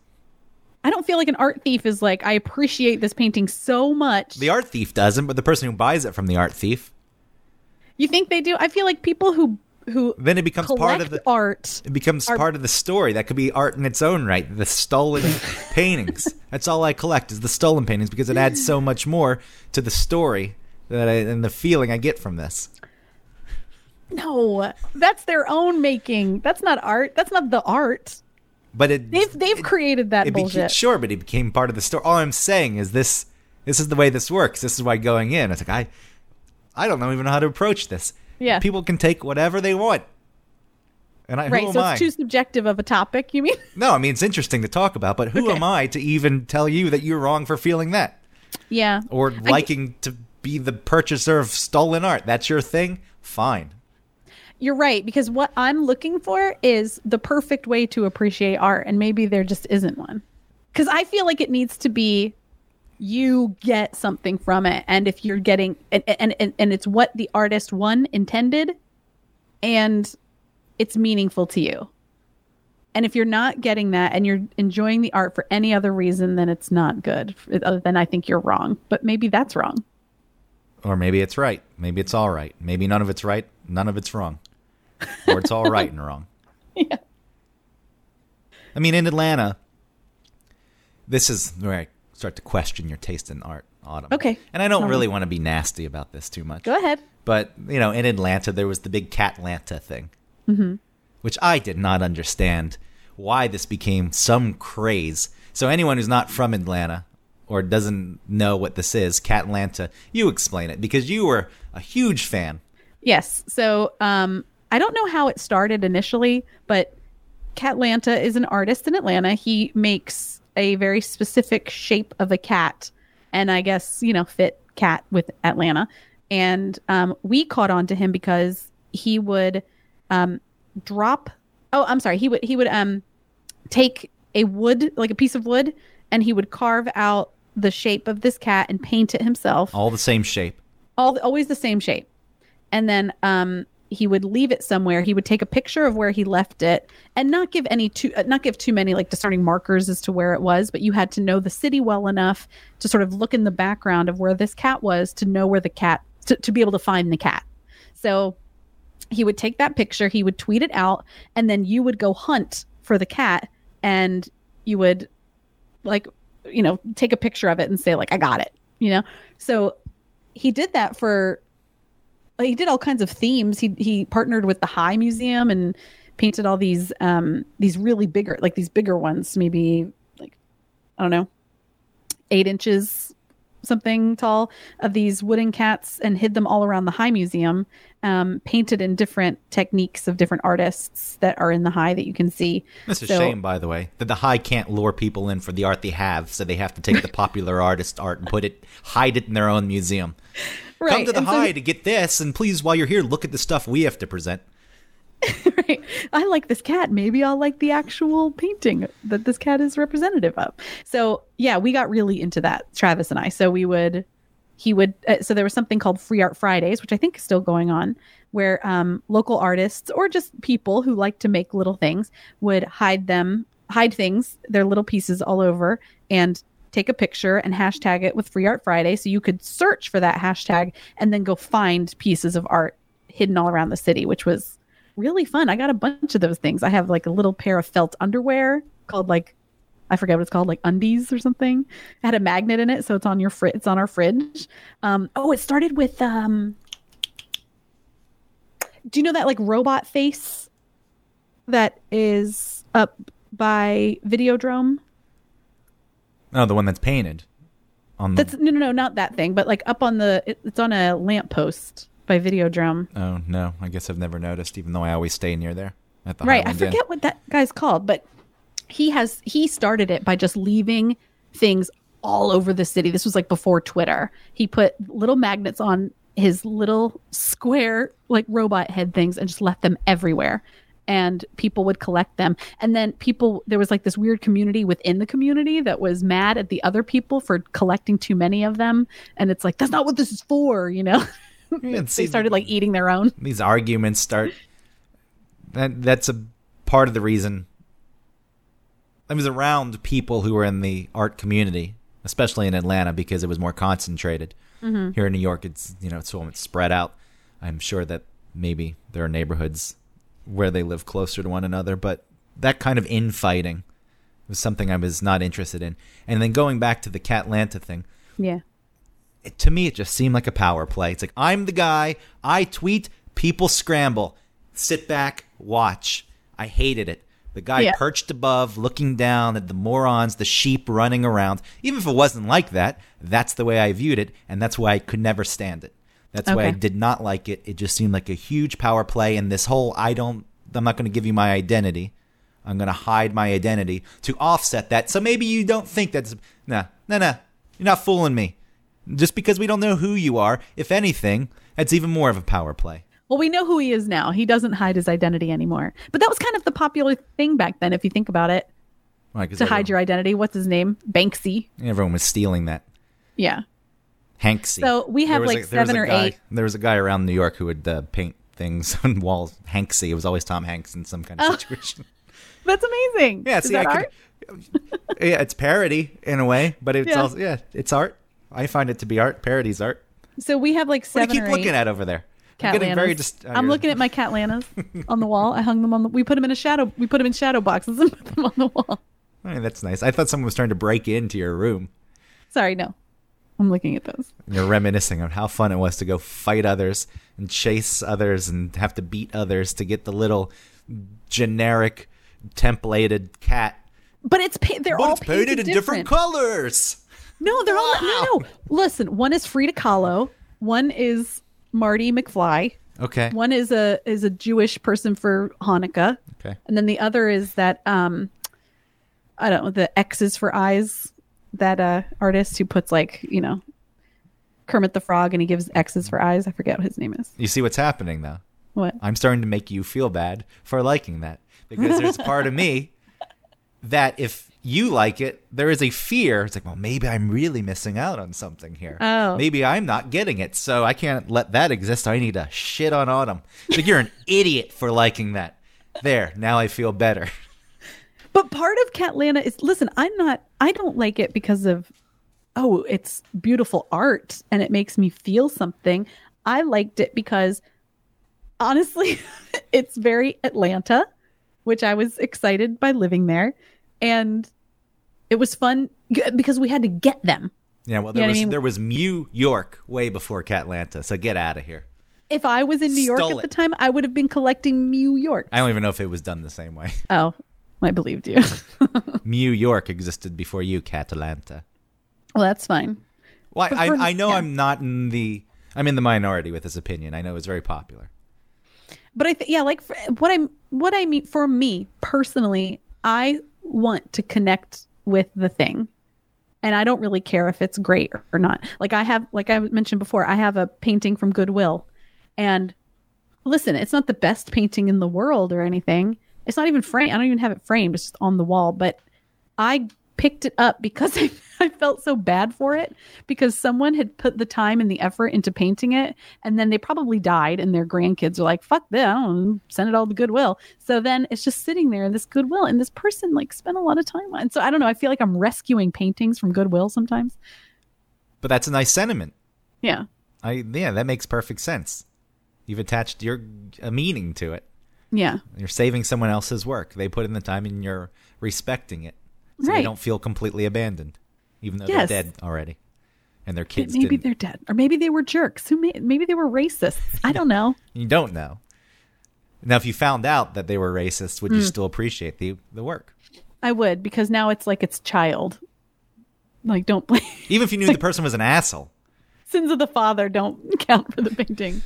[SPEAKER 1] I don't feel like an art thief is like I appreciate this painting so much.
[SPEAKER 2] the art thief doesn't, but the person who buys it from the art thief,
[SPEAKER 1] you think they do? I feel like people who who
[SPEAKER 2] then it becomes part of the
[SPEAKER 1] art
[SPEAKER 2] It becomes
[SPEAKER 1] are-
[SPEAKER 2] part of the story. That could be art in its own right. The stolen paintings. That's all I collect is the stolen paintings because it adds so much more to the story that I, and the feeling I get from this.
[SPEAKER 1] No, that's their own making. That's not art. That's not the art.
[SPEAKER 2] But it
[SPEAKER 1] They've they've
[SPEAKER 2] it,
[SPEAKER 1] created that bullshit.
[SPEAKER 2] sure, but it became part of the story. All I'm saying is this: this is the way this works. This is why going in, it's like I, I don't know even know how to approach this.
[SPEAKER 1] Yeah.
[SPEAKER 2] people can take whatever they want. And I,
[SPEAKER 1] right,
[SPEAKER 2] who am
[SPEAKER 1] so
[SPEAKER 2] I?
[SPEAKER 1] it's too subjective of a topic. You mean?
[SPEAKER 2] no, I mean it's interesting to talk about, but who
[SPEAKER 1] Okay.
[SPEAKER 2] am I to even tell you that you're wrong for feeling that?
[SPEAKER 1] Yeah.
[SPEAKER 2] or
[SPEAKER 1] I-
[SPEAKER 2] liking to be the purchaser of stolen art. That's your thing? Fine.
[SPEAKER 1] You're right because what I'm looking for is the perfect way to appreciate art, and maybe there just isn't one. Because I feel like it needs to be you get something from it, and if you're getting and and and, and it's what the artist one intended, and it's meaningful to you. And if you're not getting that and you're enjoying the art for any other reason, then it's not good. Other than I think you're wrong, but maybe that's wrong.
[SPEAKER 2] Or maybe it's right. Maybe it's all right. Maybe none of it's right. None of it's wrong. Or it's all right and wrong.
[SPEAKER 1] Yeah.
[SPEAKER 2] I mean, in Atlanta, this is where I start to question your taste in art, Autumn.
[SPEAKER 1] Okay.
[SPEAKER 2] And I don't
[SPEAKER 1] me.
[SPEAKER 2] really want to be nasty about this too much.
[SPEAKER 1] Go ahead.
[SPEAKER 2] But, you know, in Atlanta, there was the big Catlanta thing, mm-hmm. which I did not understand why this became some craze. So, anyone who's not from Atlanta or doesn't know what this is, Catlanta, you explain it because you were a huge fan.
[SPEAKER 1] Yes. So um, I don't know how it started initially, but Catlanta is an artist in Atlanta. He makes a very specific shape of a cat, and I guess you know fit cat with Atlanta. And um, we caught on to him because he would um, drop. Oh, I'm sorry. He would he would um take a wood like a piece of wood, and he would carve out the shape of this cat and paint it himself.
[SPEAKER 2] All the same shape.
[SPEAKER 1] all always the same shape. And then um he would leave it somewhere. He would take a picture of where he left it and not give any too uh, not give too many like discerning markers as to where it was but you had to know the city well enough to sort of look in the background of where this cat was to know where the cat to, to be able to find the cat. So he would take that picture he would tweet it out and then you would go hunt for the cat and you would like you know take a picture of it and say like i got it you know? So he did that for he did all kinds of themes. He he partnered with the high museum and painted all these um these really bigger like these bigger ones maybe like i don't know eight inches something tall of these wooden cats and hid them all around the high museum um, painted in different techniques of different artists that are in the high that you can see
[SPEAKER 2] It's a shame, by the way, that the high can't lure people in for the art they have, so they have to take the popular artist art and put it, hide it in their own museum. Come to the
[SPEAKER 1] and so-
[SPEAKER 2] high to get this, and please, while you're here, look at the stuff we have to present.
[SPEAKER 1] right. I like this cat. Maybe I'll like the actual painting that this cat is representative of. So, yeah, we got really into that, Travis and I. So, we would, he would, uh, so there was something called Free Art Fridays, which I think is still going on, where um, local artists or just people who like to make little things would hide them, hide things, their little pieces all over, and take a picture and hashtag it with Free Art Friday. So, you could search for that hashtag and then go find pieces of art hidden all around the city, which was really fun. I got a bunch of those things. I have like a little pair of felt underwear called like I forget what it's called, like undies or something. It had a magnet in it, so it's on your fri- it's on our fridge. Um, oh, it started with um. Do you know that like robot face that is up by Videodrome?
[SPEAKER 2] Oh, the one that's painted. On the,
[SPEAKER 1] That's no, no, no, not that thing, but like up on the it, it's on a lamppost by Videodrome.
[SPEAKER 2] oh no, I guess I've never noticed, even though I always stay near there. At the
[SPEAKER 1] right i
[SPEAKER 2] Highland Inn.
[SPEAKER 1] forget what that guy's called but he has he started it by just leaving things all over the city this was like before twitter he put little magnets on his little square like robot head things and just left them everywhere and people would collect them and then people there was like this weird community within the community that was mad at the other people for collecting too many of them and it's like that's not what this is for you know they
[SPEAKER 2] see,
[SPEAKER 1] started like eating their own
[SPEAKER 2] these arguments start that that's a part of the reason I was around people who were in the art community, especially in Atlanta because it was more concentrated.
[SPEAKER 1] Mm-hmm.
[SPEAKER 2] Here in New York, it's you know it's so much spread out. I'm sure that maybe there are neighborhoods where they live closer to one another, but that kind of infighting was something I was not interested in. And then going back to the Catlanta thing,
[SPEAKER 1] yeah
[SPEAKER 2] it, to me, it just seemed like a power play. It's like I'm the guy. I tweet, people scramble. Sit back, watch. I hated it. The guy
[SPEAKER 1] Yeah.
[SPEAKER 2] perched above, looking down at the morons, the sheep running around. Even if it wasn't like that, that's the way I viewed it, and that's why I could never stand it. That's why I did not like it. It just seemed like a huge power play, and this whole I don't, I'm not going to give you my identity. I'm going to hide my identity to offset that. So maybe you don't think that's. Nah, nah, nah. You're not fooling me. Just because we don't know who you are, if anything, that's even more of a power play.
[SPEAKER 1] Well, we know who he is now. He doesn't hide his identity anymore. But that was kind of the popular thing back then, if you think about it,
[SPEAKER 2] Right,
[SPEAKER 1] to hide your identity. What's his name? Banksy.
[SPEAKER 2] everyone was stealing that.
[SPEAKER 1] Yeah.
[SPEAKER 2] Hanksy.
[SPEAKER 1] So we have like
[SPEAKER 2] a-
[SPEAKER 1] seven or
[SPEAKER 2] guy-
[SPEAKER 1] eight.
[SPEAKER 2] There was a guy around New York who would uh, paint things on walls. Hanksy. It was always Tom Hanks in some kind of
[SPEAKER 1] Oh.
[SPEAKER 2] situation.
[SPEAKER 1] That's amazing.
[SPEAKER 2] Yeah, see, I
[SPEAKER 1] art?
[SPEAKER 2] could. yeah, it's parody in a way, but it's
[SPEAKER 1] Yeah.
[SPEAKER 2] also yeah, it's art. I find it to be art. Parody's art.
[SPEAKER 1] So we have like
[SPEAKER 2] What
[SPEAKER 1] seven
[SPEAKER 2] do you keep looking at over there? I'm
[SPEAKER 1] cat
[SPEAKER 2] getting very just. uh,
[SPEAKER 1] I'm looking at my cat lanas on the wall. I hung them on the. We put them in a shadow. We put them in shadow boxes and put them on the wall.
[SPEAKER 2] That's nice. I thought someone was trying to break into your room.
[SPEAKER 1] Sorry, no. I'm looking at those.
[SPEAKER 2] You're reminiscing on how fun it was to go fight others and chase others and have to beat others to get the little generic templated cat.
[SPEAKER 1] But it's pa- they're all
[SPEAKER 2] it's painted in different colors.
[SPEAKER 1] No, they're all no, no. Listen, one is Frida Kahlo. One is Marty McFly.
[SPEAKER 2] Okay.
[SPEAKER 1] One is a is a Jewish person for Hanukkah,
[SPEAKER 2] Okay.
[SPEAKER 1] and then the other is that um, I don't know the X's for eyes. That uh artist who puts like you know Kermit the Frog and he gives X's for eyes. I forget what his name is.
[SPEAKER 2] You see what's happening though.
[SPEAKER 1] What?
[SPEAKER 2] I'm starting to make you feel bad for liking that because there's part of me that if you like it, there is a fear. It's like, well, maybe I'm really missing out on something here.
[SPEAKER 1] Oh.
[SPEAKER 2] Maybe I'm not getting it, so I can't let that exist. I need to shit on Autumn. It's like you're an idiot for liking that. There, now I feel better.
[SPEAKER 1] But part of Catlanta is listen, I'm not I don't like it because of oh, it's beautiful art and it makes me feel something. I liked it because honestly, it's very Atlanta, which I was excited by living there and it was fun because we had to get them.
[SPEAKER 2] Yeah, well,
[SPEAKER 1] You
[SPEAKER 2] there
[SPEAKER 1] know what I
[SPEAKER 2] was
[SPEAKER 1] mean?
[SPEAKER 2] there was Mew York way before Catlanta, so get out of here.
[SPEAKER 1] If I was in New York
[SPEAKER 2] Stole
[SPEAKER 1] at the
[SPEAKER 2] it.
[SPEAKER 1] time, I would have been collecting New York.
[SPEAKER 2] I don't even know if it was done the same way.
[SPEAKER 1] Oh, I believed you.
[SPEAKER 2] Mew York existed before you, Catlanta.
[SPEAKER 1] well, that's fine.
[SPEAKER 2] Well, I, I know
[SPEAKER 1] yeah.
[SPEAKER 2] I'm not in the I'm in the minority with this opinion. I know it's very popular.
[SPEAKER 1] but I th- yeah, like for, what I'm what I mean for me personally, I want to connect with the thing, and I don't really care if it's great or not. Like I have, like I mentioned before, I have a painting from Goodwill, and listen, it's not the best painting in the world or anything. It's not even framed. I don't even have it framed. It's on the wall, but I picked it up because I, I felt so bad for it because someone had put the time and the effort into painting it and then they probably died and their grandkids are like fuck that I don't know, send it all to goodwill so then it's just sitting there in this goodwill and this person like spent a lot of time on it. so i don't know i feel like i'm rescuing paintings from goodwill sometimes
[SPEAKER 2] But that's a nice sentiment.
[SPEAKER 1] yeah
[SPEAKER 2] I yeah, that makes perfect sense. You've attached your a meaning to it.
[SPEAKER 1] yeah
[SPEAKER 2] You're saving someone else's work. They put in the time and you're respecting it. so they don't feel completely abandoned, even though
[SPEAKER 1] Yes.
[SPEAKER 2] they're dead already, and their kids
[SPEAKER 1] maybe
[SPEAKER 2] didn't.
[SPEAKER 1] they're dead, or maybe they were jerks. Who may, maybe they were racists. I don't know.
[SPEAKER 2] You don't know. Now, if you found out that they were racist, would you
[SPEAKER 1] Hmm.
[SPEAKER 2] still appreciate the the work?
[SPEAKER 1] I would because now it's like it's child. Like don't blame
[SPEAKER 2] Even if you knew the person was an asshole.
[SPEAKER 1] sins of the father don't count for the painting.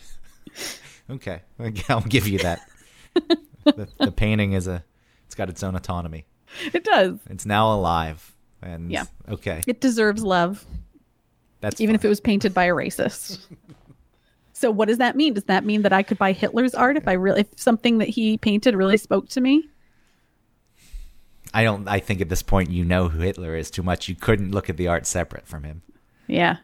[SPEAKER 2] Okay, I'll give you that. the, the painting is a, it's got its own autonomy.
[SPEAKER 1] It does.
[SPEAKER 2] It's now alive, and
[SPEAKER 1] Yeah.
[SPEAKER 2] okay,
[SPEAKER 1] It deserves love,
[SPEAKER 2] that's
[SPEAKER 1] even if it was painted by a racist. so what does that mean? Does that mean that I could buy Hitler's art if I really if something that he painted really spoke to me?
[SPEAKER 2] I don't. I think at this point you know who Hitler is too much. You couldn't look at the art separate from him.
[SPEAKER 1] Yeah.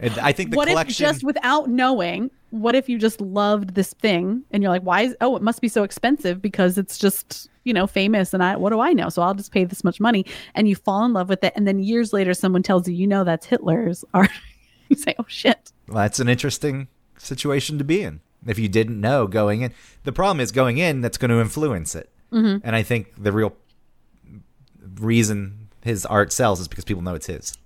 [SPEAKER 2] And I think the
[SPEAKER 1] what
[SPEAKER 2] collection.
[SPEAKER 1] if just without knowing, what if you just loved this thing and you're like, why is oh, it must be so expensive because it's just, you know, famous and I what do I know? So I'll just pay this much money and you fall in love with it and then years later someone tells you, you know that's Hitler's art. you say, Oh shit.
[SPEAKER 2] Well, that's an interesting situation to be in. If you didn't know going in, the problem is going in. That's going to influence it. Mm-hmm. And I think the real reason his art sells is because people know it's his.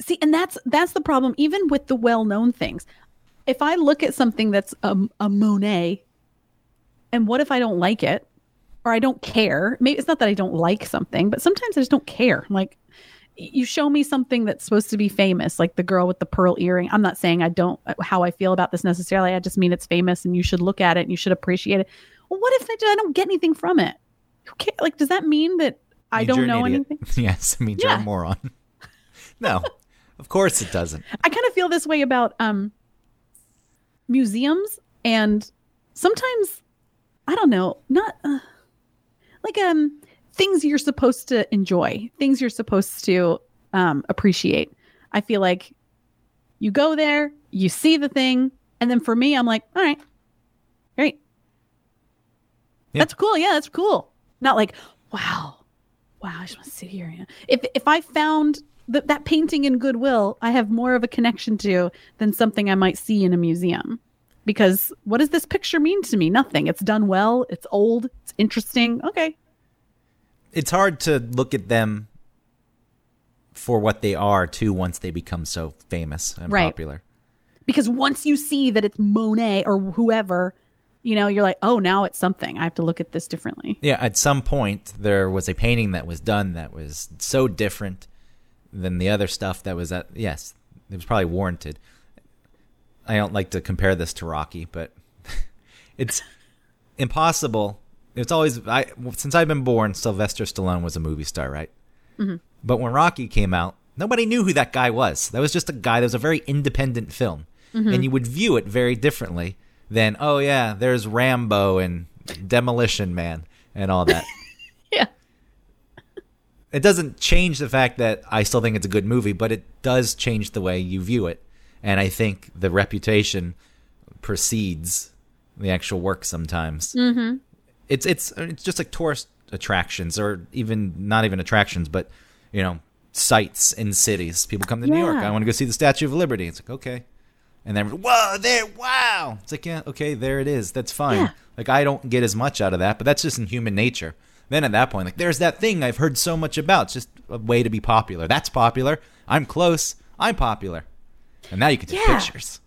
[SPEAKER 1] See, and that's that's the problem even with the well-known things. If I look at something that's a, a Monet and what if I don't like it or I don't care? Maybe it's not that I don't like something, but sometimes I just don't care. Like you show me something that's supposed to be famous, like the girl with the pearl earring. I'm not saying I don't how I feel about this necessarily. I just mean it's famous and you should look at it and you should appreciate it. Well, what if I, I don't get anything from it? Who cares? Like, does that mean that I don't know
[SPEAKER 2] idiot.
[SPEAKER 1] anything?
[SPEAKER 2] yes, it means you're a moron. no, of course it doesn't.
[SPEAKER 1] I kind of feel this way about um museums and sometimes I don't know, not uh, like um things you're supposed to enjoy, things you're supposed to um appreciate. I feel like you go there, you see the thing, and then for me I'm like, all right. Great.
[SPEAKER 2] Yeah.
[SPEAKER 1] That's cool. Yeah, that's cool. Not like, wow. Wow, I just want to sit here. If if I found th- that painting in Goodwill, I have more of a connection to than something I might see in a museum. Because what does this picture mean to me? Nothing. It's done well. It's old. It's interesting. Okay.
[SPEAKER 2] It's hard to look at them for what they are too once they become so famous and
[SPEAKER 1] Right.
[SPEAKER 2] popular.
[SPEAKER 1] Because once you see that it's Monet or whoever, you know, you're like, oh, now it's something. I have to look at this differently.
[SPEAKER 2] Yeah, at some point there was a painting that was done that was so different than the other stuff that was at yes, it was probably warranted. I don't like to compare this to Rocky, but it's impossible. It's always I since I've been born, Sylvester Stallone was a movie star, right? Mm-hmm. But when Rocky came out, nobody knew who that guy was. That was just a guy that was a very independent film. Mm-hmm. And you would view it very differently than, oh yeah, there's Rambo and Demolition Man and all that.
[SPEAKER 1] Yeah.
[SPEAKER 2] it doesn't change the fact that I still think it's a good movie, but it does change the way you view it. And I think the reputation precedes the actual work sometimes. Mm-hmm. It's it's it's just like tourist attractions, or even not even attractions, but you know sites in cities. People come to New York. I want to go see the Statue of Liberty. It's like okay, and then whoa there, wow. It's like yeah, okay, there it is. That's fine.
[SPEAKER 1] Yeah.
[SPEAKER 2] Like I don't get as much out of that, but that's just in human nature. Then at that point, like there's that thing I've heard so much about. It's just a way to be popular. That's popular. I'm close. I'm popular. And now you can take
[SPEAKER 1] Yeah.
[SPEAKER 2] pictures.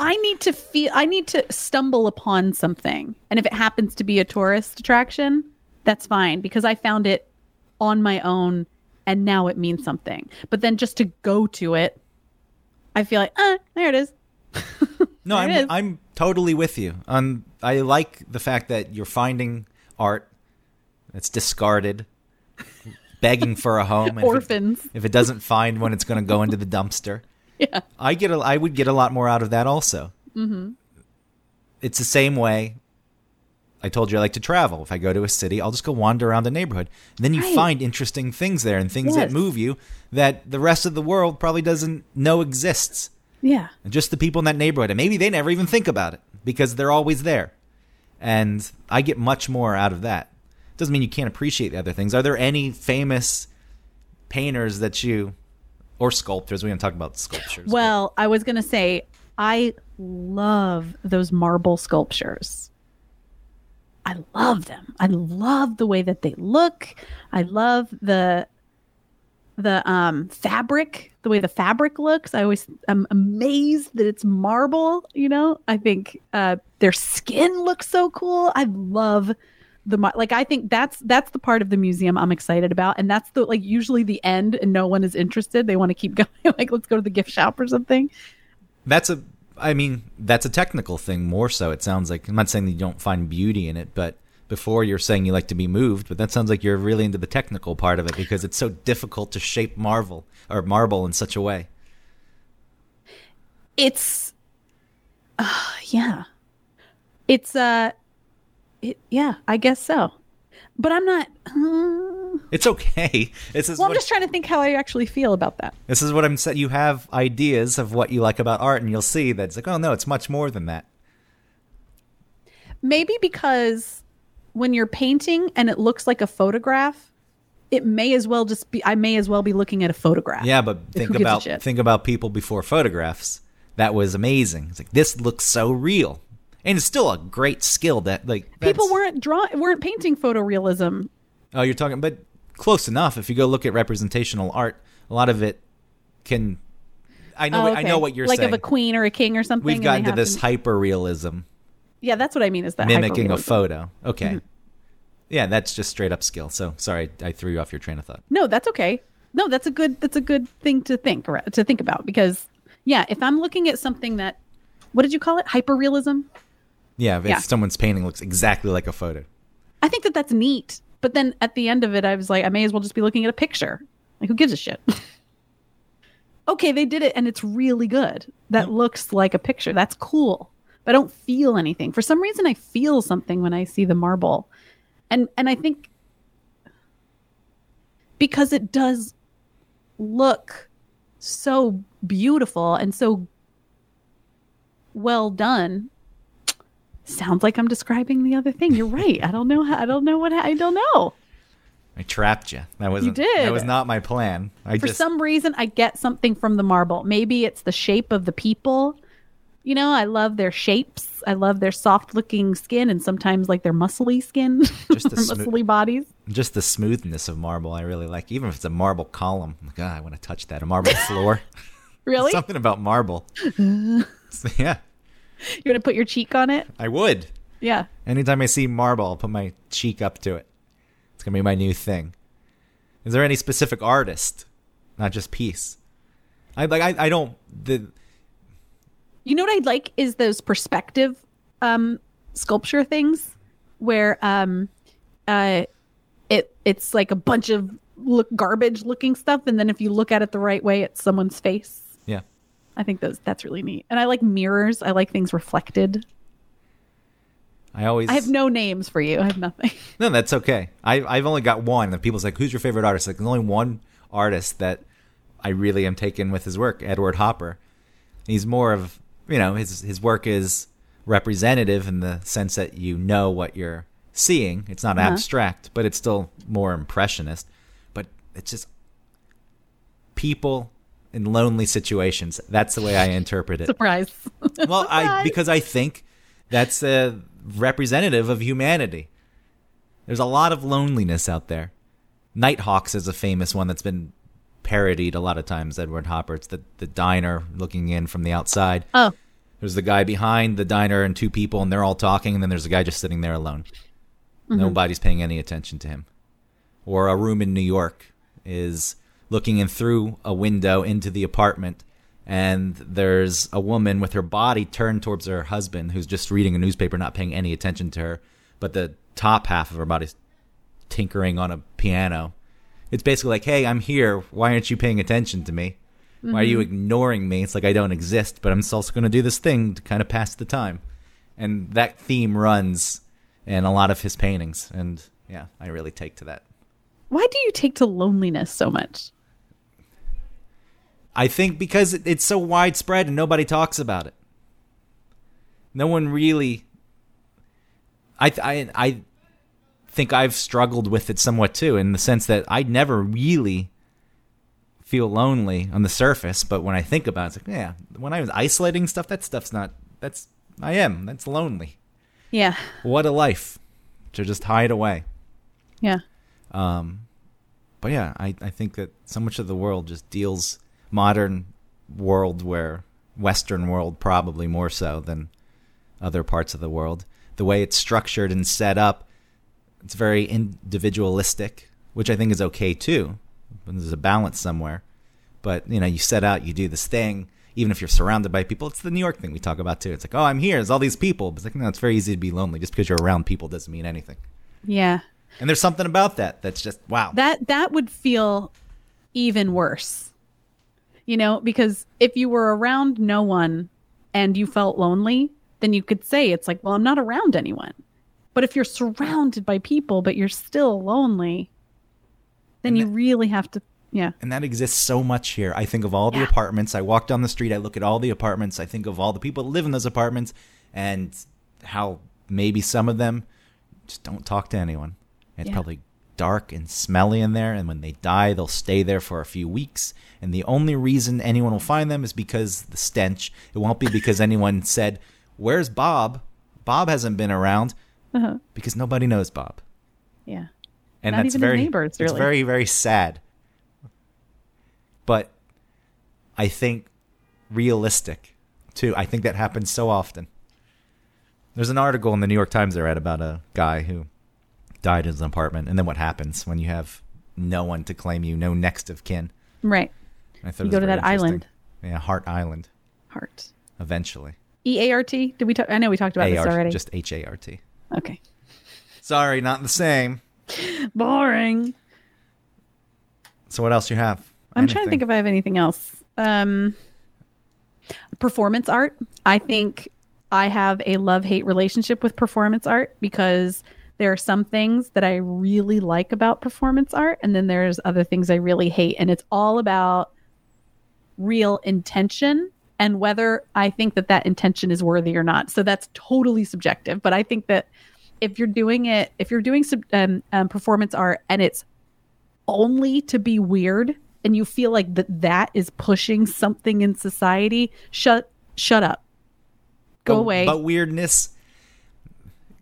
[SPEAKER 1] I need to feel I need to stumble upon something. And if it happens to be a tourist attraction, that's fine because I found it on my own and now it means something. But then just to go to it, I feel like, ah, there it is.
[SPEAKER 2] No, I'm
[SPEAKER 1] is.
[SPEAKER 2] I'm totally with you. Um, I like the fact that you're finding art that's discarded, begging for a home. and if it-
[SPEAKER 1] Orphans.
[SPEAKER 2] If it, doesn't find one, it's going to go into the dumpster.
[SPEAKER 1] Yeah.
[SPEAKER 2] I get a, I would get a lot more out of that also. Mm-hmm. It's the same way. I told you I like to travel. If I go to a city, I'll just go wander around the neighborhood. And then you
[SPEAKER 1] Right.
[SPEAKER 2] find interesting things there and things that move you that the rest of the world probably doesn't know exists.
[SPEAKER 1] Yeah.
[SPEAKER 2] And just the people in that neighborhood. And maybe they never even think about it because they're always there. And I get much more out of that. Doesn't mean you can't appreciate the other things. Are there any famous painters that you, or sculptors? We don't talk about sculptures. but-
[SPEAKER 1] Well, I was to say, I love those marble sculptures. I love them. I love the way that they look. I love the the um fabric, the way the fabric looks. I always I'm amazed that it's marble, you know? I think uh their skin looks so cool. I love the like I think that's that's the part of the museum I'm excited about and that's the like usually the end and no one is interested. They want to keep going like let's go to the gift shop or something.
[SPEAKER 2] That's a I mean, that's a technical thing more so. It sounds like I'm not saying that you don't find beauty in it, but before you're saying you like to be moved, but that sounds like you're really into the technical part of it because it's so difficult to shape marble or marble in such a way.
[SPEAKER 1] It's uh, yeah. It's uh it, yeah, I guess so. But I'm not uh,
[SPEAKER 2] It's okay. This is
[SPEAKER 1] Well, I'm just trying to think how I actually feel about that.
[SPEAKER 2] this is what I'm saying. You have ideas of what you like about art, and you'll see that it's like, oh no, it's much more than that.
[SPEAKER 1] Maybe because when you're painting and it looks like a photograph, it may as well just be I may as well be looking at a photograph.
[SPEAKER 2] Yeah, but think about think about people before photographs. That was amazing. It's like this looks so real, and it's still a great skill. That like
[SPEAKER 1] People weren't draw weren't painting photorealism.
[SPEAKER 2] Oh, you're talking, but close enough. If you go look at representational art, a lot of it can. I know.
[SPEAKER 1] Oh,
[SPEAKER 2] what- I know what you're
[SPEAKER 1] like
[SPEAKER 2] saying.
[SPEAKER 1] Like of a queen or a king or something.
[SPEAKER 2] We've gotten to this hyper realism,
[SPEAKER 1] Yeah, that's what I mean. Is that
[SPEAKER 2] mimicking a photo. Okay.
[SPEAKER 1] Mm-hmm.
[SPEAKER 2] Yeah, that's just straight up skill. So sorry, I threw you off your train of thought.
[SPEAKER 1] No, that's okay. No, that's a good that's a good thing to think to think about because yeah, if I'm looking at something that what did you call it? Hyperrealism?
[SPEAKER 2] Yeah, if
[SPEAKER 1] Yeah.
[SPEAKER 2] someone's painting looks exactly like a photo.
[SPEAKER 1] I think that that's neat. But then at the end of it I was like I may as well just be looking at a picture. Like who gives a shit? okay, they did it and it's really good. That looks like a picture. That's cool. But I don't feel anything. For some reason I feel something when I see the marble. And and I think because it does look so beautiful and so well done sounds like i'm describing the other thing you're right i don't know how i don't know what i don't know
[SPEAKER 2] I trapped you. That was
[SPEAKER 1] You did.
[SPEAKER 2] That was not my plan. I
[SPEAKER 1] for
[SPEAKER 2] just
[SPEAKER 1] some reason i get something from the marble maybe it's the shape of the people you know i love their shapes i love their soft looking skin and sometimes like their muscly skin
[SPEAKER 2] Just the
[SPEAKER 1] or
[SPEAKER 2] smooth-
[SPEAKER 1] muscly bodies
[SPEAKER 2] just the smoothness of marble. I really like. Even if it's a marble column, like, ah, I want to touch that. A marble floor.
[SPEAKER 1] really
[SPEAKER 2] Something about marble. So, yeah,
[SPEAKER 1] you want to put your cheek on it
[SPEAKER 2] I would.
[SPEAKER 1] yeah
[SPEAKER 2] Anytime I see marble, I'll put my cheek up to it. It's gonna be my new thing. Is there any specific artist, not just piece? I like. I, I don't. The
[SPEAKER 1] You know what I'd like is those perspective um sculpture things where um uh it it's like a bunch of look garbage looking stuff and then if you look at it the right way it's someone's face. I think those that's really neat. And I like mirrors. I like things reflected.
[SPEAKER 2] I always.
[SPEAKER 1] I have no names for you. I have nothing.
[SPEAKER 2] No, that's okay. I I've only got one. And people's like, "Who's your favorite artist?" Like, there's only one artist that I really am taken with his work, Edward Hopper. He's more of you know his his work is representative in the sense that you know what you're seeing. It's not
[SPEAKER 1] Uh-huh.
[SPEAKER 2] abstract, but it's still more impressionist. But it's just people in lonely situations. That's the way I interpret it.
[SPEAKER 1] Surprise.
[SPEAKER 2] Well, I because I think that's a representative of humanity. There's a lot of loneliness out there. Nighthawks is a famous one that's been parodied a lot of times. Edward Hopper. It's the the diner looking in from the outside.
[SPEAKER 1] oh,
[SPEAKER 2] There's the guy behind the diner and two people, and they're all talking, and then there's a guy just sitting there alone. Mm-hmm. Nobody's paying any attention to him. Or a room in New York is looking in through a window into the apartment, and there's a woman with her body turned towards her husband who's just reading a newspaper, not paying any attention to her, but the top half of her body's tinkering on a piano. It's basically like, hey, I'm here. Why aren't you paying attention to me? Why are you mm-hmm. ignoring me? It's like I don't exist, but I'm also going to do this thing to kind of pass the time. And that theme runs in a lot of his paintings. And yeah, I really take to that.
[SPEAKER 1] why do you take to loneliness so much?
[SPEAKER 2] I think because it's so widespread and nobody talks about it. No one really. I I I think I've struggled with it somewhat too, in the sense that I never really feel lonely on the surface, but when I think about it, it's like, yeah, when I was isolating stuff, that stuff's not. That's I am. That's lonely.
[SPEAKER 1] Yeah.
[SPEAKER 2] What a life to just hide away.
[SPEAKER 1] Yeah.
[SPEAKER 2] Um, but yeah, I, I think that so much of the world just deals modern world where Western world probably more so than other parts of the world. The way it's structured and set up, it's very individualistic, which I think is okay too. There's a balance somewhere. But you know, you set out, you do this thing, even if you're surrounded by people. It's the New York thing we talk about too. It's like, oh, I'm here. There's all these people. But it's like, no, it's very easy to be lonely. Just because you're around people doesn't mean anything.
[SPEAKER 1] Yeah.
[SPEAKER 2] And there's something about that that's just wow.
[SPEAKER 1] That that would feel even worse. You know, because if you were around no one and you felt lonely, then you could say it's like, well, I'm not around anyone. But if you're surrounded by people but you're still lonely, then you really have to yeah.
[SPEAKER 2] And that exists so much here. I think of all the
[SPEAKER 1] Yeah.
[SPEAKER 2] apartments. I walk down the street, I look at all the apartments, I think of all the people that live in those apartments and how maybe some of them just don't talk to anyone. It's
[SPEAKER 1] Yeah.
[SPEAKER 2] probably dark and smelly in there, and when they die, they'll stay there for a few weeks. And the only reason anyone will find them is because the stench. It won't be because anyone said, Where's Bob? Bob hasn't been around
[SPEAKER 1] Uh-huh.
[SPEAKER 2] because nobody knows Bob.
[SPEAKER 1] Yeah.
[SPEAKER 2] and
[SPEAKER 1] Not
[SPEAKER 2] that's very
[SPEAKER 1] neighbors,
[SPEAKER 2] it's very very sad but i think realistic too i think that happens so often there's an article in the new york times i read about a guy who died in his apartment and then what happens when you have no one to claim you no next of kin
[SPEAKER 1] Right.
[SPEAKER 2] I thought
[SPEAKER 1] You go to that island.
[SPEAKER 2] yeah Hart island
[SPEAKER 1] Heart.
[SPEAKER 2] eventually
[SPEAKER 1] E A R T? Did we talk I know we talked about
[SPEAKER 2] AR
[SPEAKER 1] this already.
[SPEAKER 2] just h-a-r-t
[SPEAKER 1] Okay.
[SPEAKER 2] sorry not the same
[SPEAKER 1] Boring.
[SPEAKER 2] so what else you have
[SPEAKER 1] I'm trying to think if I have anything else. Um, performance art. I think I have a love hate relationship with performance art because there are some things that I really like about performance art, and then there's other things I really hate. And it's all about real intention and whether I think that that intention is worthy or not. So that's totally subjective. But I think that if you're doing it, if you're doing sub- um, um, performance art and it's only to be weird and you feel like that that is pushing something in society shut shut up go
[SPEAKER 2] But-
[SPEAKER 1] away
[SPEAKER 2] but weirdness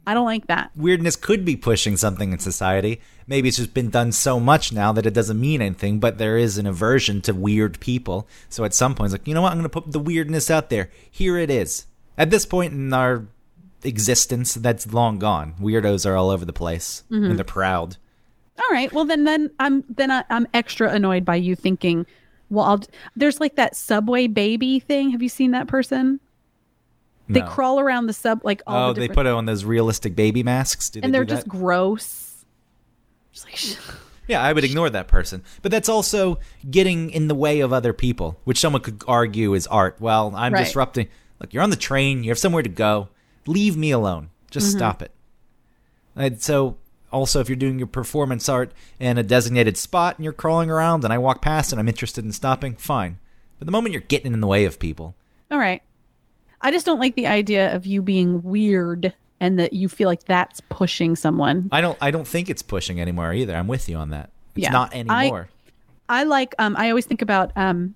[SPEAKER 1] i don't like that
[SPEAKER 2] weirdness could be pushing something in society. Maybe it's just been done so much now that it doesn't mean anything, but there is an aversion to weird people. So at some point, it's like, you know what? I'm going to put the weirdness out there. Here it is. At this point in our existence, that's long gone. Weirdos are all over the place, mm-hmm. and they're proud.
[SPEAKER 1] all right well then then i'm then I, i'm extra annoyed by you thinking well I'll, there's like that subway baby thing have you seen that person they
[SPEAKER 2] No.
[SPEAKER 1] crawl around the sub like all
[SPEAKER 2] oh,
[SPEAKER 1] the
[SPEAKER 2] they
[SPEAKER 1] different,
[SPEAKER 2] put it on those realistic baby masks. Do they
[SPEAKER 1] and they're
[SPEAKER 2] do
[SPEAKER 1] just
[SPEAKER 2] that?
[SPEAKER 1] gross just like
[SPEAKER 2] Yeah, I would ignore that person. But that's also getting in the way of other people, which someone could argue is art. Well, I'm
[SPEAKER 1] Right.
[SPEAKER 2] disrupting. Look, you're on the train, you have somewhere to go. Leave me alone. Just
[SPEAKER 1] Mm-hmm.
[SPEAKER 2] stop it. And so, also, if you're doing your performance art in a designated spot and you're crawling around and I walk past and I'm interested in stopping, fine. But the moment you're getting in the way of people,
[SPEAKER 1] all right i just don't like the idea of you being weird and that you feel like that's pushing someone
[SPEAKER 2] I don't. I don't think it's pushing anymore either. I'm with you on that. It's
[SPEAKER 1] Yeah.
[SPEAKER 2] not anymore.
[SPEAKER 1] I like um I always think about um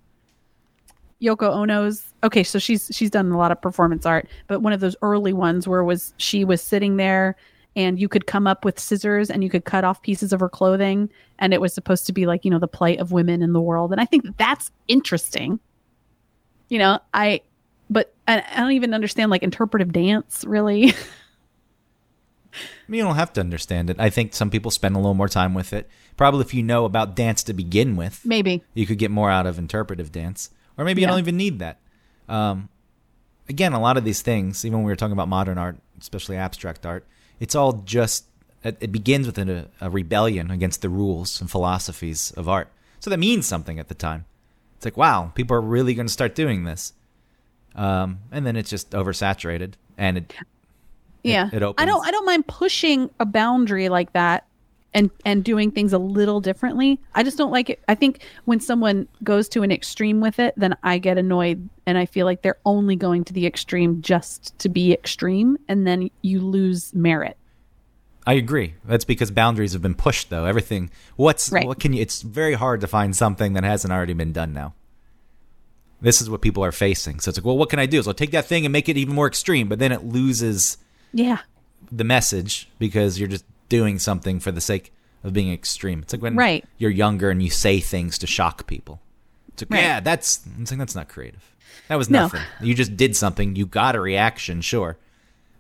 [SPEAKER 1] Yoko Ono's okay, so she's she's done a lot of performance art, but one of those early ones where was she was sitting there and you could come up with scissors and you could cut off pieces of her clothing and it was supposed to be like, you know, the plight of women in the world. And I think that's interesting. You know, I but I, I don't even understand like interpretive dance really.
[SPEAKER 2] I mean, you don't have to understand it. I think some people spend a little more time with it. Probably if you know about dance to begin with,
[SPEAKER 1] Maybe.
[SPEAKER 2] you could get more out of interpretive dance. Or maybe you
[SPEAKER 1] Yeah.
[SPEAKER 2] don't even need that. Um, again, a lot of these things, even when we were talking about modern art, especially abstract art, it's all just, it, it begins with a, a rebellion against the rules and philosophies of art. So that means something at the time. It's like, wow, people are really going to start doing this. Um, and then it's just oversaturated. And it,
[SPEAKER 1] yeah
[SPEAKER 2] it
[SPEAKER 1] i
[SPEAKER 2] opens-
[SPEAKER 1] don't i don't mind pushing a boundary like that and and doing things a little differently i just don't like it i think when someone goes to an extreme with it then i get annoyed and i feel like they're only going to the extreme just to be extreme and then you lose merit
[SPEAKER 2] I agree. That's because boundaries have been pushed, though. Everything. What's
[SPEAKER 1] Right.
[SPEAKER 2] what can you? It's very hard to find something that hasn't already been done now. This is what people are facing. So it's like, well, what can I do? So I'll take that thing and make it even more extreme, but then it loses
[SPEAKER 1] yeah
[SPEAKER 2] the message because you're just doing something for the sake of being extreme. It's like when
[SPEAKER 1] Right.
[SPEAKER 2] you're younger and you say things to shock people. It's like,
[SPEAKER 1] Right.
[SPEAKER 2] yeah, that's. I'm saying that's not creative. That was
[SPEAKER 1] No.
[SPEAKER 2] nothing. You just did something. You got a reaction, sure,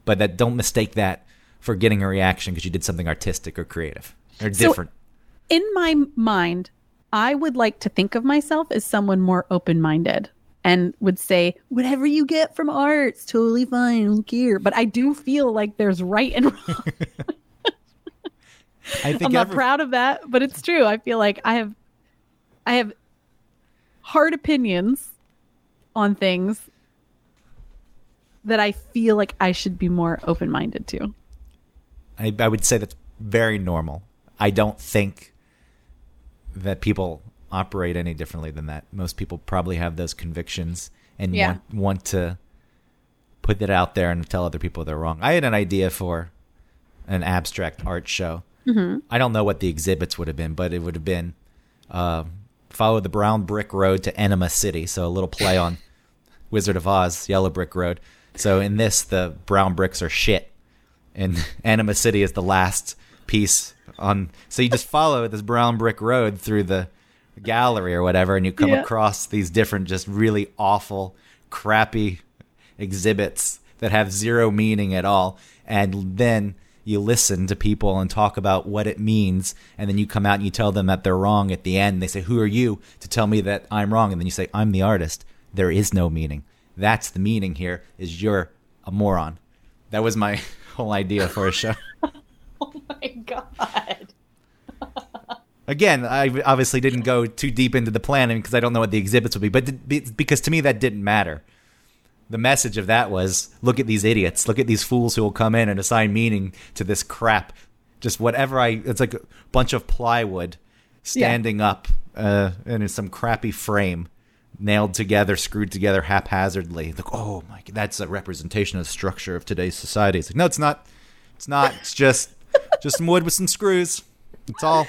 [SPEAKER 2] but that don't mistake that for getting a reaction because you did something artistic or creative. They're
[SPEAKER 1] So-
[SPEAKER 2] different.
[SPEAKER 1] In my mind, I would like to think of myself as someone more open minded and would say, whatever you get from art's totally fine. I don't care. But I do feel like there's right and wrong.
[SPEAKER 2] I think
[SPEAKER 1] I'm not
[SPEAKER 2] every-
[SPEAKER 1] proud of that, but it's true. I feel like I have I have hard opinions on things that I feel like I should be more open minded to.
[SPEAKER 2] I, I would say that's very normal. I don't think that people operate any differently than that. Most people probably have those convictions and
[SPEAKER 1] Yeah.
[SPEAKER 2] want, want to put that out there and tell other people they're wrong. I had an idea for an abstract art show. Mm-hmm. I don't know what the exhibits would have been, but it would have been uh, follow the brown brick road to Enema City. So a little play on Wizard of Oz, Yellow Brick Road. So in this, the brown bricks are shit and Enema City is the last piece on. So you just follow this brown brick road through the gallery or whatever, and you come
[SPEAKER 1] Yeah.
[SPEAKER 2] across these different, just really awful, crappy exhibits that have zero meaning at all, and then you listen to people and talk about what it means, and then you come out and you tell them that they're wrong at the end. They say, "Who are you to tell me that I'm wrong?" And then you say, "I'm the artist." There is no meaning. That's the meaning here. Is you're a moron. That was my whole idea for a show.
[SPEAKER 1] Oh my god.
[SPEAKER 2] Again, I obviously didn't go too deep into the planning because I don't know what the exhibits would be, but th- because to me that didn't matter. The message of that was look at these idiots, look at these fools who will come in and assign meaning to this crap. Just whatever I, it's like a bunch of plywood standing up uh, in some crappy frame, nailed together, screwed together haphazardly. Like, oh my, God, that's a representation of the structure of today's society. It's like, no, it's not. It's not. It's just, just some wood with some screws. It's all.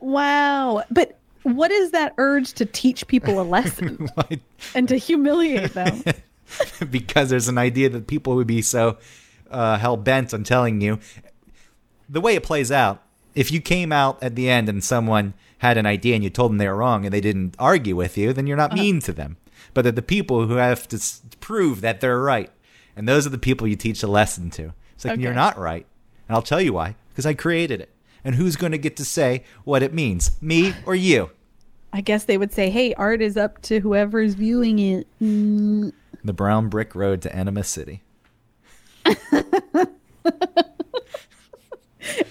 [SPEAKER 1] Wow. But what is that urge to teach people a lesson and to humiliate them?
[SPEAKER 2] because there's an idea that people would be so uh, hell bent on telling you. The way it plays out, if you came out at the end and someone had an idea and you told them they were wrong and they didn't argue with you, then you're not mean to them. But they're the people who have to s- prove that they're right. And those are the people you teach a lesson to. It's like,
[SPEAKER 1] Okay.
[SPEAKER 2] you're not right. And I'll tell you why. Because I created it. And who's going to get to say what it means? Me or you?
[SPEAKER 1] I guess they would say, hey, art is up to whoever's viewing it. Mm.
[SPEAKER 2] The brown brick road to Enema City.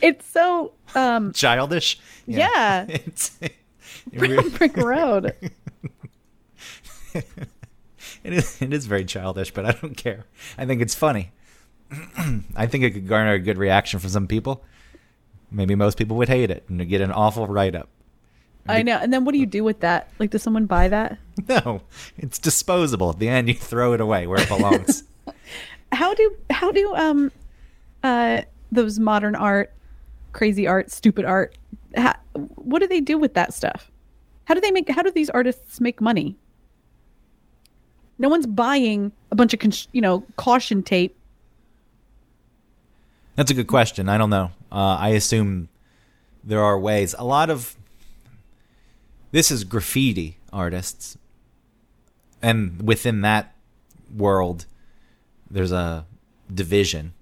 [SPEAKER 1] It's so um
[SPEAKER 2] Childish?
[SPEAKER 1] Yeah.
[SPEAKER 2] It's, it really-
[SPEAKER 1] brick road.
[SPEAKER 2] It is, it is very childish, but I don't care. I think it's funny. I think it could garner a good reaction from some people. Maybe most people would hate it and get an awful write up.
[SPEAKER 1] I know. And then what do you do with that? Like, does someone buy that?
[SPEAKER 2] No, it's disposable. At the end, you throw it away where it belongs.
[SPEAKER 1] How do how do um uh those modern art, crazy art, stupid art? How, what do they do with that stuff? How do they make? How do these artists make money? No one's buying a bunch of cons- you know caution tape.
[SPEAKER 2] That's a good question. I don't know. Uh, I assume there are ways. A lot of this is graffiti artists, and within that world, there's a division.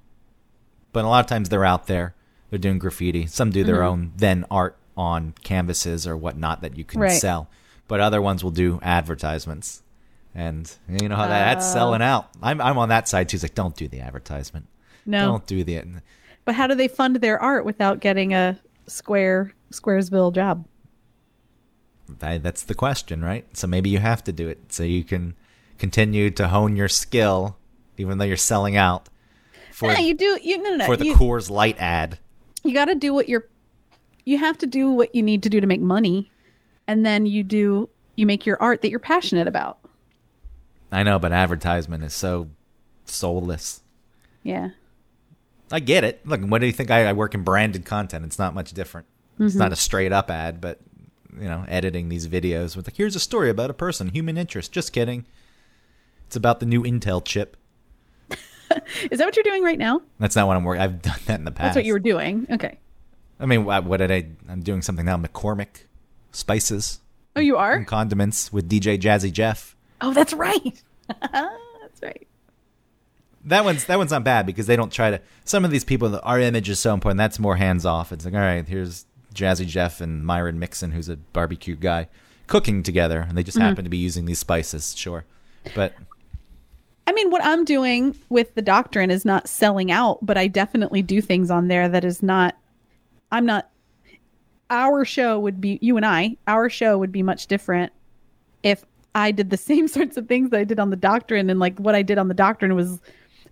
[SPEAKER 2] But a lot of times they're out there, they're doing graffiti. Some do their own then art on canvases or whatnot that you can
[SPEAKER 1] Right.
[SPEAKER 2] sell. But other ones will do advertisements. And you know how that, that's selling out. I'm I'm on that side too. It's like, don't do the advertisement.
[SPEAKER 1] No,
[SPEAKER 2] Don't do the
[SPEAKER 1] but how do they fund their art without getting a square Squaresville job?
[SPEAKER 2] That's the question, right? So maybe you have to do it so you can continue to hone your skill, even though you're selling out for
[SPEAKER 1] Yeah, you do. You no, no, no.
[SPEAKER 2] for the
[SPEAKER 1] you,
[SPEAKER 2] Coors Light ad.
[SPEAKER 1] you got to do what you're you have to do what you need to do to make money and then you do you make your art that you're passionate about
[SPEAKER 2] I know, but advertisement is so soulless.
[SPEAKER 1] yeah
[SPEAKER 2] I get it. Look, what do you think? I, I work in branded content. It's not much different. It's not mm-hmm. a straight up ad, but you know, editing these videos with like, here's a story about a person, human interest. Just kidding. It's about the new Intel chip.
[SPEAKER 1] is that what you're doing right now
[SPEAKER 2] That's not what I'm working. I've done that in the past.
[SPEAKER 1] that's what you were doing okay
[SPEAKER 2] I mean, what, what did I? I'm doing something now. McCormick spices
[SPEAKER 1] Oh, you are?
[SPEAKER 2] condiments with DJ Jazzy Jeff.
[SPEAKER 1] Oh, that's right. that's right.
[SPEAKER 2] That one's that one's not bad because they don't try to. Some of these people, our image is so important. That's more hands off. It's like, all right, here's Jazzy Jeff and Myron Mixon, who's a barbecue guy, cooking together, and they just mm-hmm. happen to be using these spices. Sure, but
[SPEAKER 1] I mean, what I'm doing with the doctrine is not selling out, but I definitely do things on there that is not. I'm not. Our show would be you and I. Our show would be much different if I did the same sorts of things that I did on the doctrine, and like what I did on the doctrine was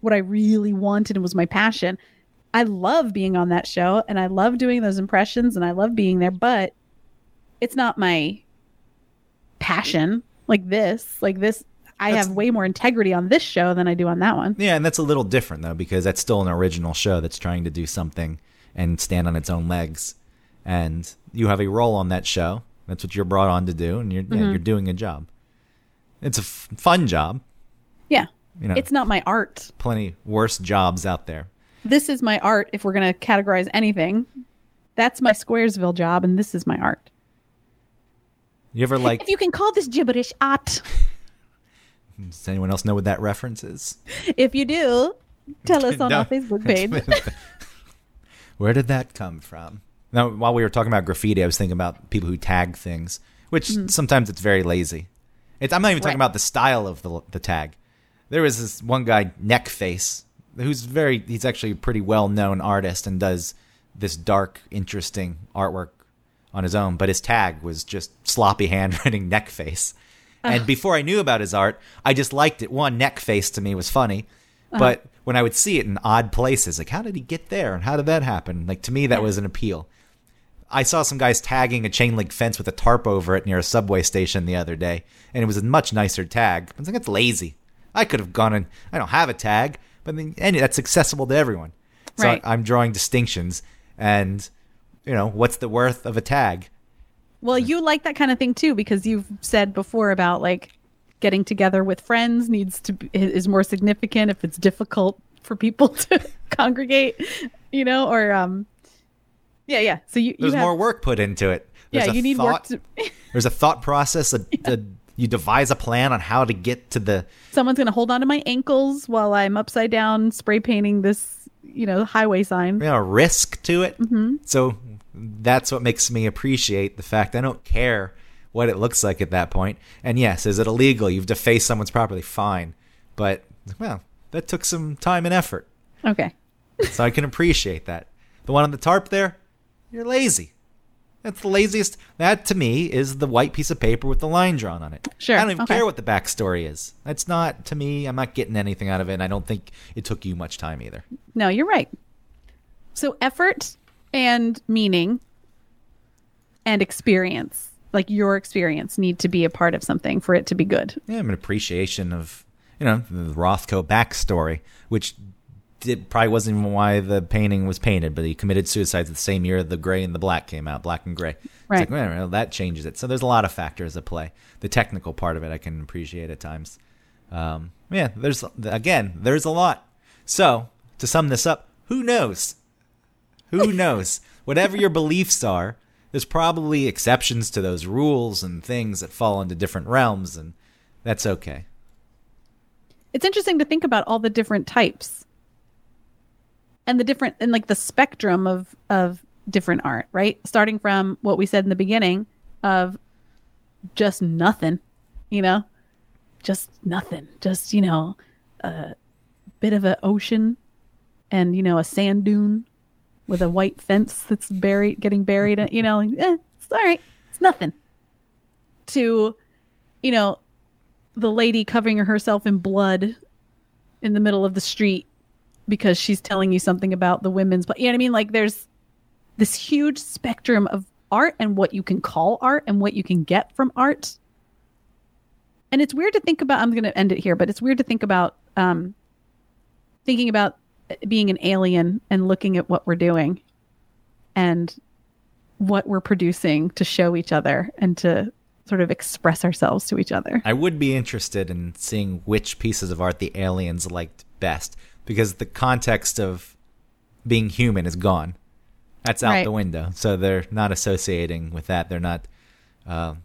[SPEAKER 1] what I really wanted and was my passion. I love being on that show, and I love doing those impressions, and I love being there, but it's not my passion like this. Like this, I
[SPEAKER 2] That's-
[SPEAKER 1] have way more integrity on this show than I do on that one.
[SPEAKER 2] yeah, and that's a little different though because that's still an original show that's trying to do something and stand on its own legs, and you have a role on that show. That's what you're brought on to do, and you're yeah, mm-hmm. you're doing a job. It's a f- fun job. You know,
[SPEAKER 1] It's not my art.
[SPEAKER 2] plenty worse jobs out there.
[SPEAKER 1] This is my art if we're going to categorize anything. That's my Squaresville job, and this is my art.
[SPEAKER 2] You ever like?
[SPEAKER 1] If you can call this gibberish art,
[SPEAKER 2] Does anyone else know what that reference is?
[SPEAKER 1] if you do, tell us on
[SPEAKER 2] No.
[SPEAKER 1] our Facebook page.
[SPEAKER 2] Where did that come from? Now, while we were talking about graffiti, I was thinking about people who tag things, which sometimes it's very lazy. It's, I'm not even talking
[SPEAKER 1] Mm-hmm.
[SPEAKER 2] About the style of the the tag. There was this one guy, Neckface, who's very he's actually a pretty well known artist and does this dark, interesting artwork on his own. But his tag was just sloppy handwriting Neckface. And before I knew about his art, I just liked it. One, Neckface to me was funny,
[SPEAKER 1] Uh-huh.
[SPEAKER 2] but when I would see it in odd places, like how did he get there and how did that happen? Like to me, that was an appeal. I saw some guys tagging a chain link fence with a tarp over it near a subway station the other day, and it was a much nicer tag. I was like, that's lazy. I could have gone and I don't have a tag, but then, and that's accessible to everyone. So
[SPEAKER 1] Right.
[SPEAKER 2] I'm drawing distinctions, and you know what's the worth of a tag?
[SPEAKER 1] Well, you like that kind of thing too because you've said before about like getting together with friends needs to be, is more significant if it's difficult for people to congregate, you know, or um yeah, yeah. So you, you
[SPEAKER 2] There's
[SPEAKER 1] have,
[SPEAKER 2] more work put into it. There's
[SPEAKER 1] yeah, you need
[SPEAKER 2] thought,
[SPEAKER 1] work to
[SPEAKER 2] There's a thought process. A, a, you devise a plan on how to get to the.
[SPEAKER 1] someone's going to hold on to my ankles while I'm upside down spray painting this, you know, highway sign.
[SPEAKER 2] you know, risk to it. Mm-hmm. So that's what makes me appreciate the fact I don't care what it looks like at that point. And yes, is it illegal? You've defaced someone's property, fine. But well, that took some time and effort,
[SPEAKER 1] Okay.
[SPEAKER 2] so I can appreciate that. The one on the tarp there, you're lazy. That's the laziest. That to me is the white piece of paper with the line drawn on it.
[SPEAKER 1] Sure,
[SPEAKER 2] I don't even
[SPEAKER 1] okay.
[SPEAKER 2] care what the backstory is. That's not to me. I'm not getting anything out of it. And I don't think it took you much time either.
[SPEAKER 1] No, you're right. So effort and meaning and experience, like your experience, need to be a part of something for it to be good.
[SPEAKER 2] yeah, I'm an appreciation of you know the Rothko backstory, which did, probably wasn't even why the painting was painted, but he committed suicide the same year the Gray and the Black came out, Black and Gray.
[SPEAKER 1] Right.
[SPEAKER 2] Like, well, that changes it. So there's a lot of factors at play. The technical part of it, I can appreciate at times. Um, yeah, there's again, there's a lot. So to sum this up, who knows? Who knows? Whatever your beliefs are, there's probably exceptions to those rules and things that fall into different realms, and that's okay.
[SPEAKER 1] It's interesting to think about all the different types and the different and like the spectrum of of different art, right? Starting from what we said in the beginning of just nothing, you know, just nothing, just you know, a bit of an ocean and you know a sand dune with a white fence that's buried, getting buried. You know, like, eh, it's all right, it's nothing. To, you know, the lady covering herself in blood in the middle of the street because she's telling you something about the women's but you know what I mean? Like there's this huge spectrum of art and what you can call art and what you can get from art. And it's weird to think about I'm going to end it here but it's weird to think about um thinking about being an alien and looking at what we're doing and what we're producing to show each other and to sort of express ourselves to each other.
[SPEAKER 2] I would be interested in seeing which pieces of art the aliens liked best because the context of being human is gone. That's out
[SPEAKER 1] Right.
[SPEAKER 2] the window. So they're not associating with that. They're not uh,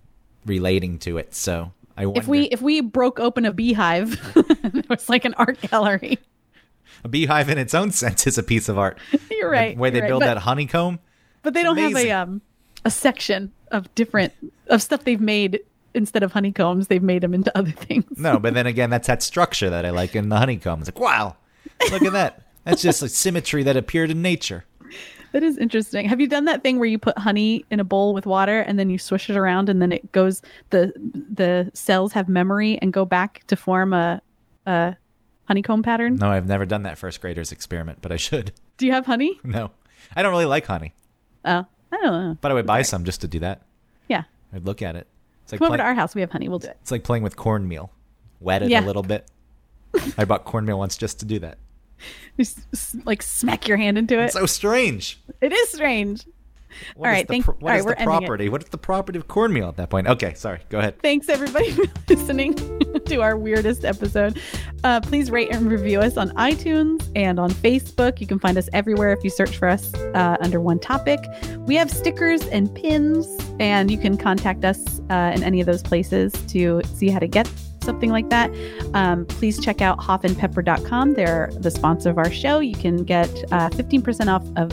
[SPEAKER 2] relating to it. So I wonder.
[SPEAKER 1] If we if we broke open a beehive, it was like an art gallery.
[SPEAKER 2] a beehive in its own sense is a piece of art.
[SPEAKER 1] You're right.
[SPEAKER 2] The way they
[SPEAKER 1] you're right.
[SPEAKER 2] build
[SPEAKER 1] but,
[SPEAKER 2] that honeycomb.
[SPEAKER 1] but they don't have a um a section of different of stuff they've made instead of honeycombs. They've made them into other things.
[SPEAKER 2] No, but then again, that's that structure that I like in the honeycomb. It's like, wow, look at that. That's just a symmetry that appeared in nature.
[SPEAKER 1] That is interesting. Have you done that thing where you put honey in a bowl with water and then you swish it around and then it goes the the cells have memory and go back to form a a honeycomb pattern?
[SPEAKER 2] No, I've never done that first graders experiment, but I should.
[SPEAKER 1] Do you have honey?
[SPEAKER 2] No, I don't really like honey,
[SPEAKER 1] Oh, I don't know.
[SPEAKER 2] but I would buy some just to do that.
[SPEAKER 1] Yeah.
[SPEAKER 2] I'd look at it. It's like
[SPEAKER 1] Come over to our house. We have honey. We'll do it.
[SPEAKER 2] it's like playing with cornmeal. Wet it
[SPEAKER 1] Yeah.
[SPEAKER 2] a little bit. I bought cornmeal once just to do that.
[SPEAKER 1] Just like smack your hand into it.
[SPEAKER 2] It's so strange.
[SPEAKER 1] it is strange.
[SPEAKER 2] What
[SPEAKER 1] All
[SPEAKER 2] is the
[SPEAKER 1] thank-
[SPEAKER 2] what
[SPEAKER 1] right,
[SPEAKER 2] is
[SPEAKER 1] we're
[SPEAKER 2] the
[SPEAKER 1] it.
[SPEAKER 2] property? What is the property of cornmeal at that point? Okay, sorry. Go ahead.
[SPEAKER 1] Thanks everybody for listening to our weirdest episode. Uh, please rate and review us on iTunes and on Facebook. You can find us everywhere if you search for us uh, under one topic. We have stickers and pins, and you can contact us uh, in any of those places to see how to get something like that. Um, please check out hoffandpepper.com. They're the sponsor of our show. You can get uh, 15% off of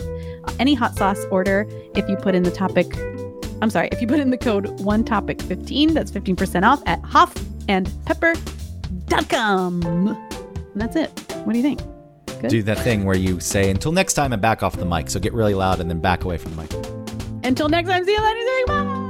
[SPEAKER 1] any hot sauce order if you put in the topic I'm sorry, if you put in the code one topic 15, that's 15% off at hoffandpepper.com. And that's it. What do you think? Good.
[SPEAKER 2] Do that thing where you say until next time and back off the mic. So get really loud and then back away from the mic.
[SPEAKER 1] Until next time, see you later. Bye.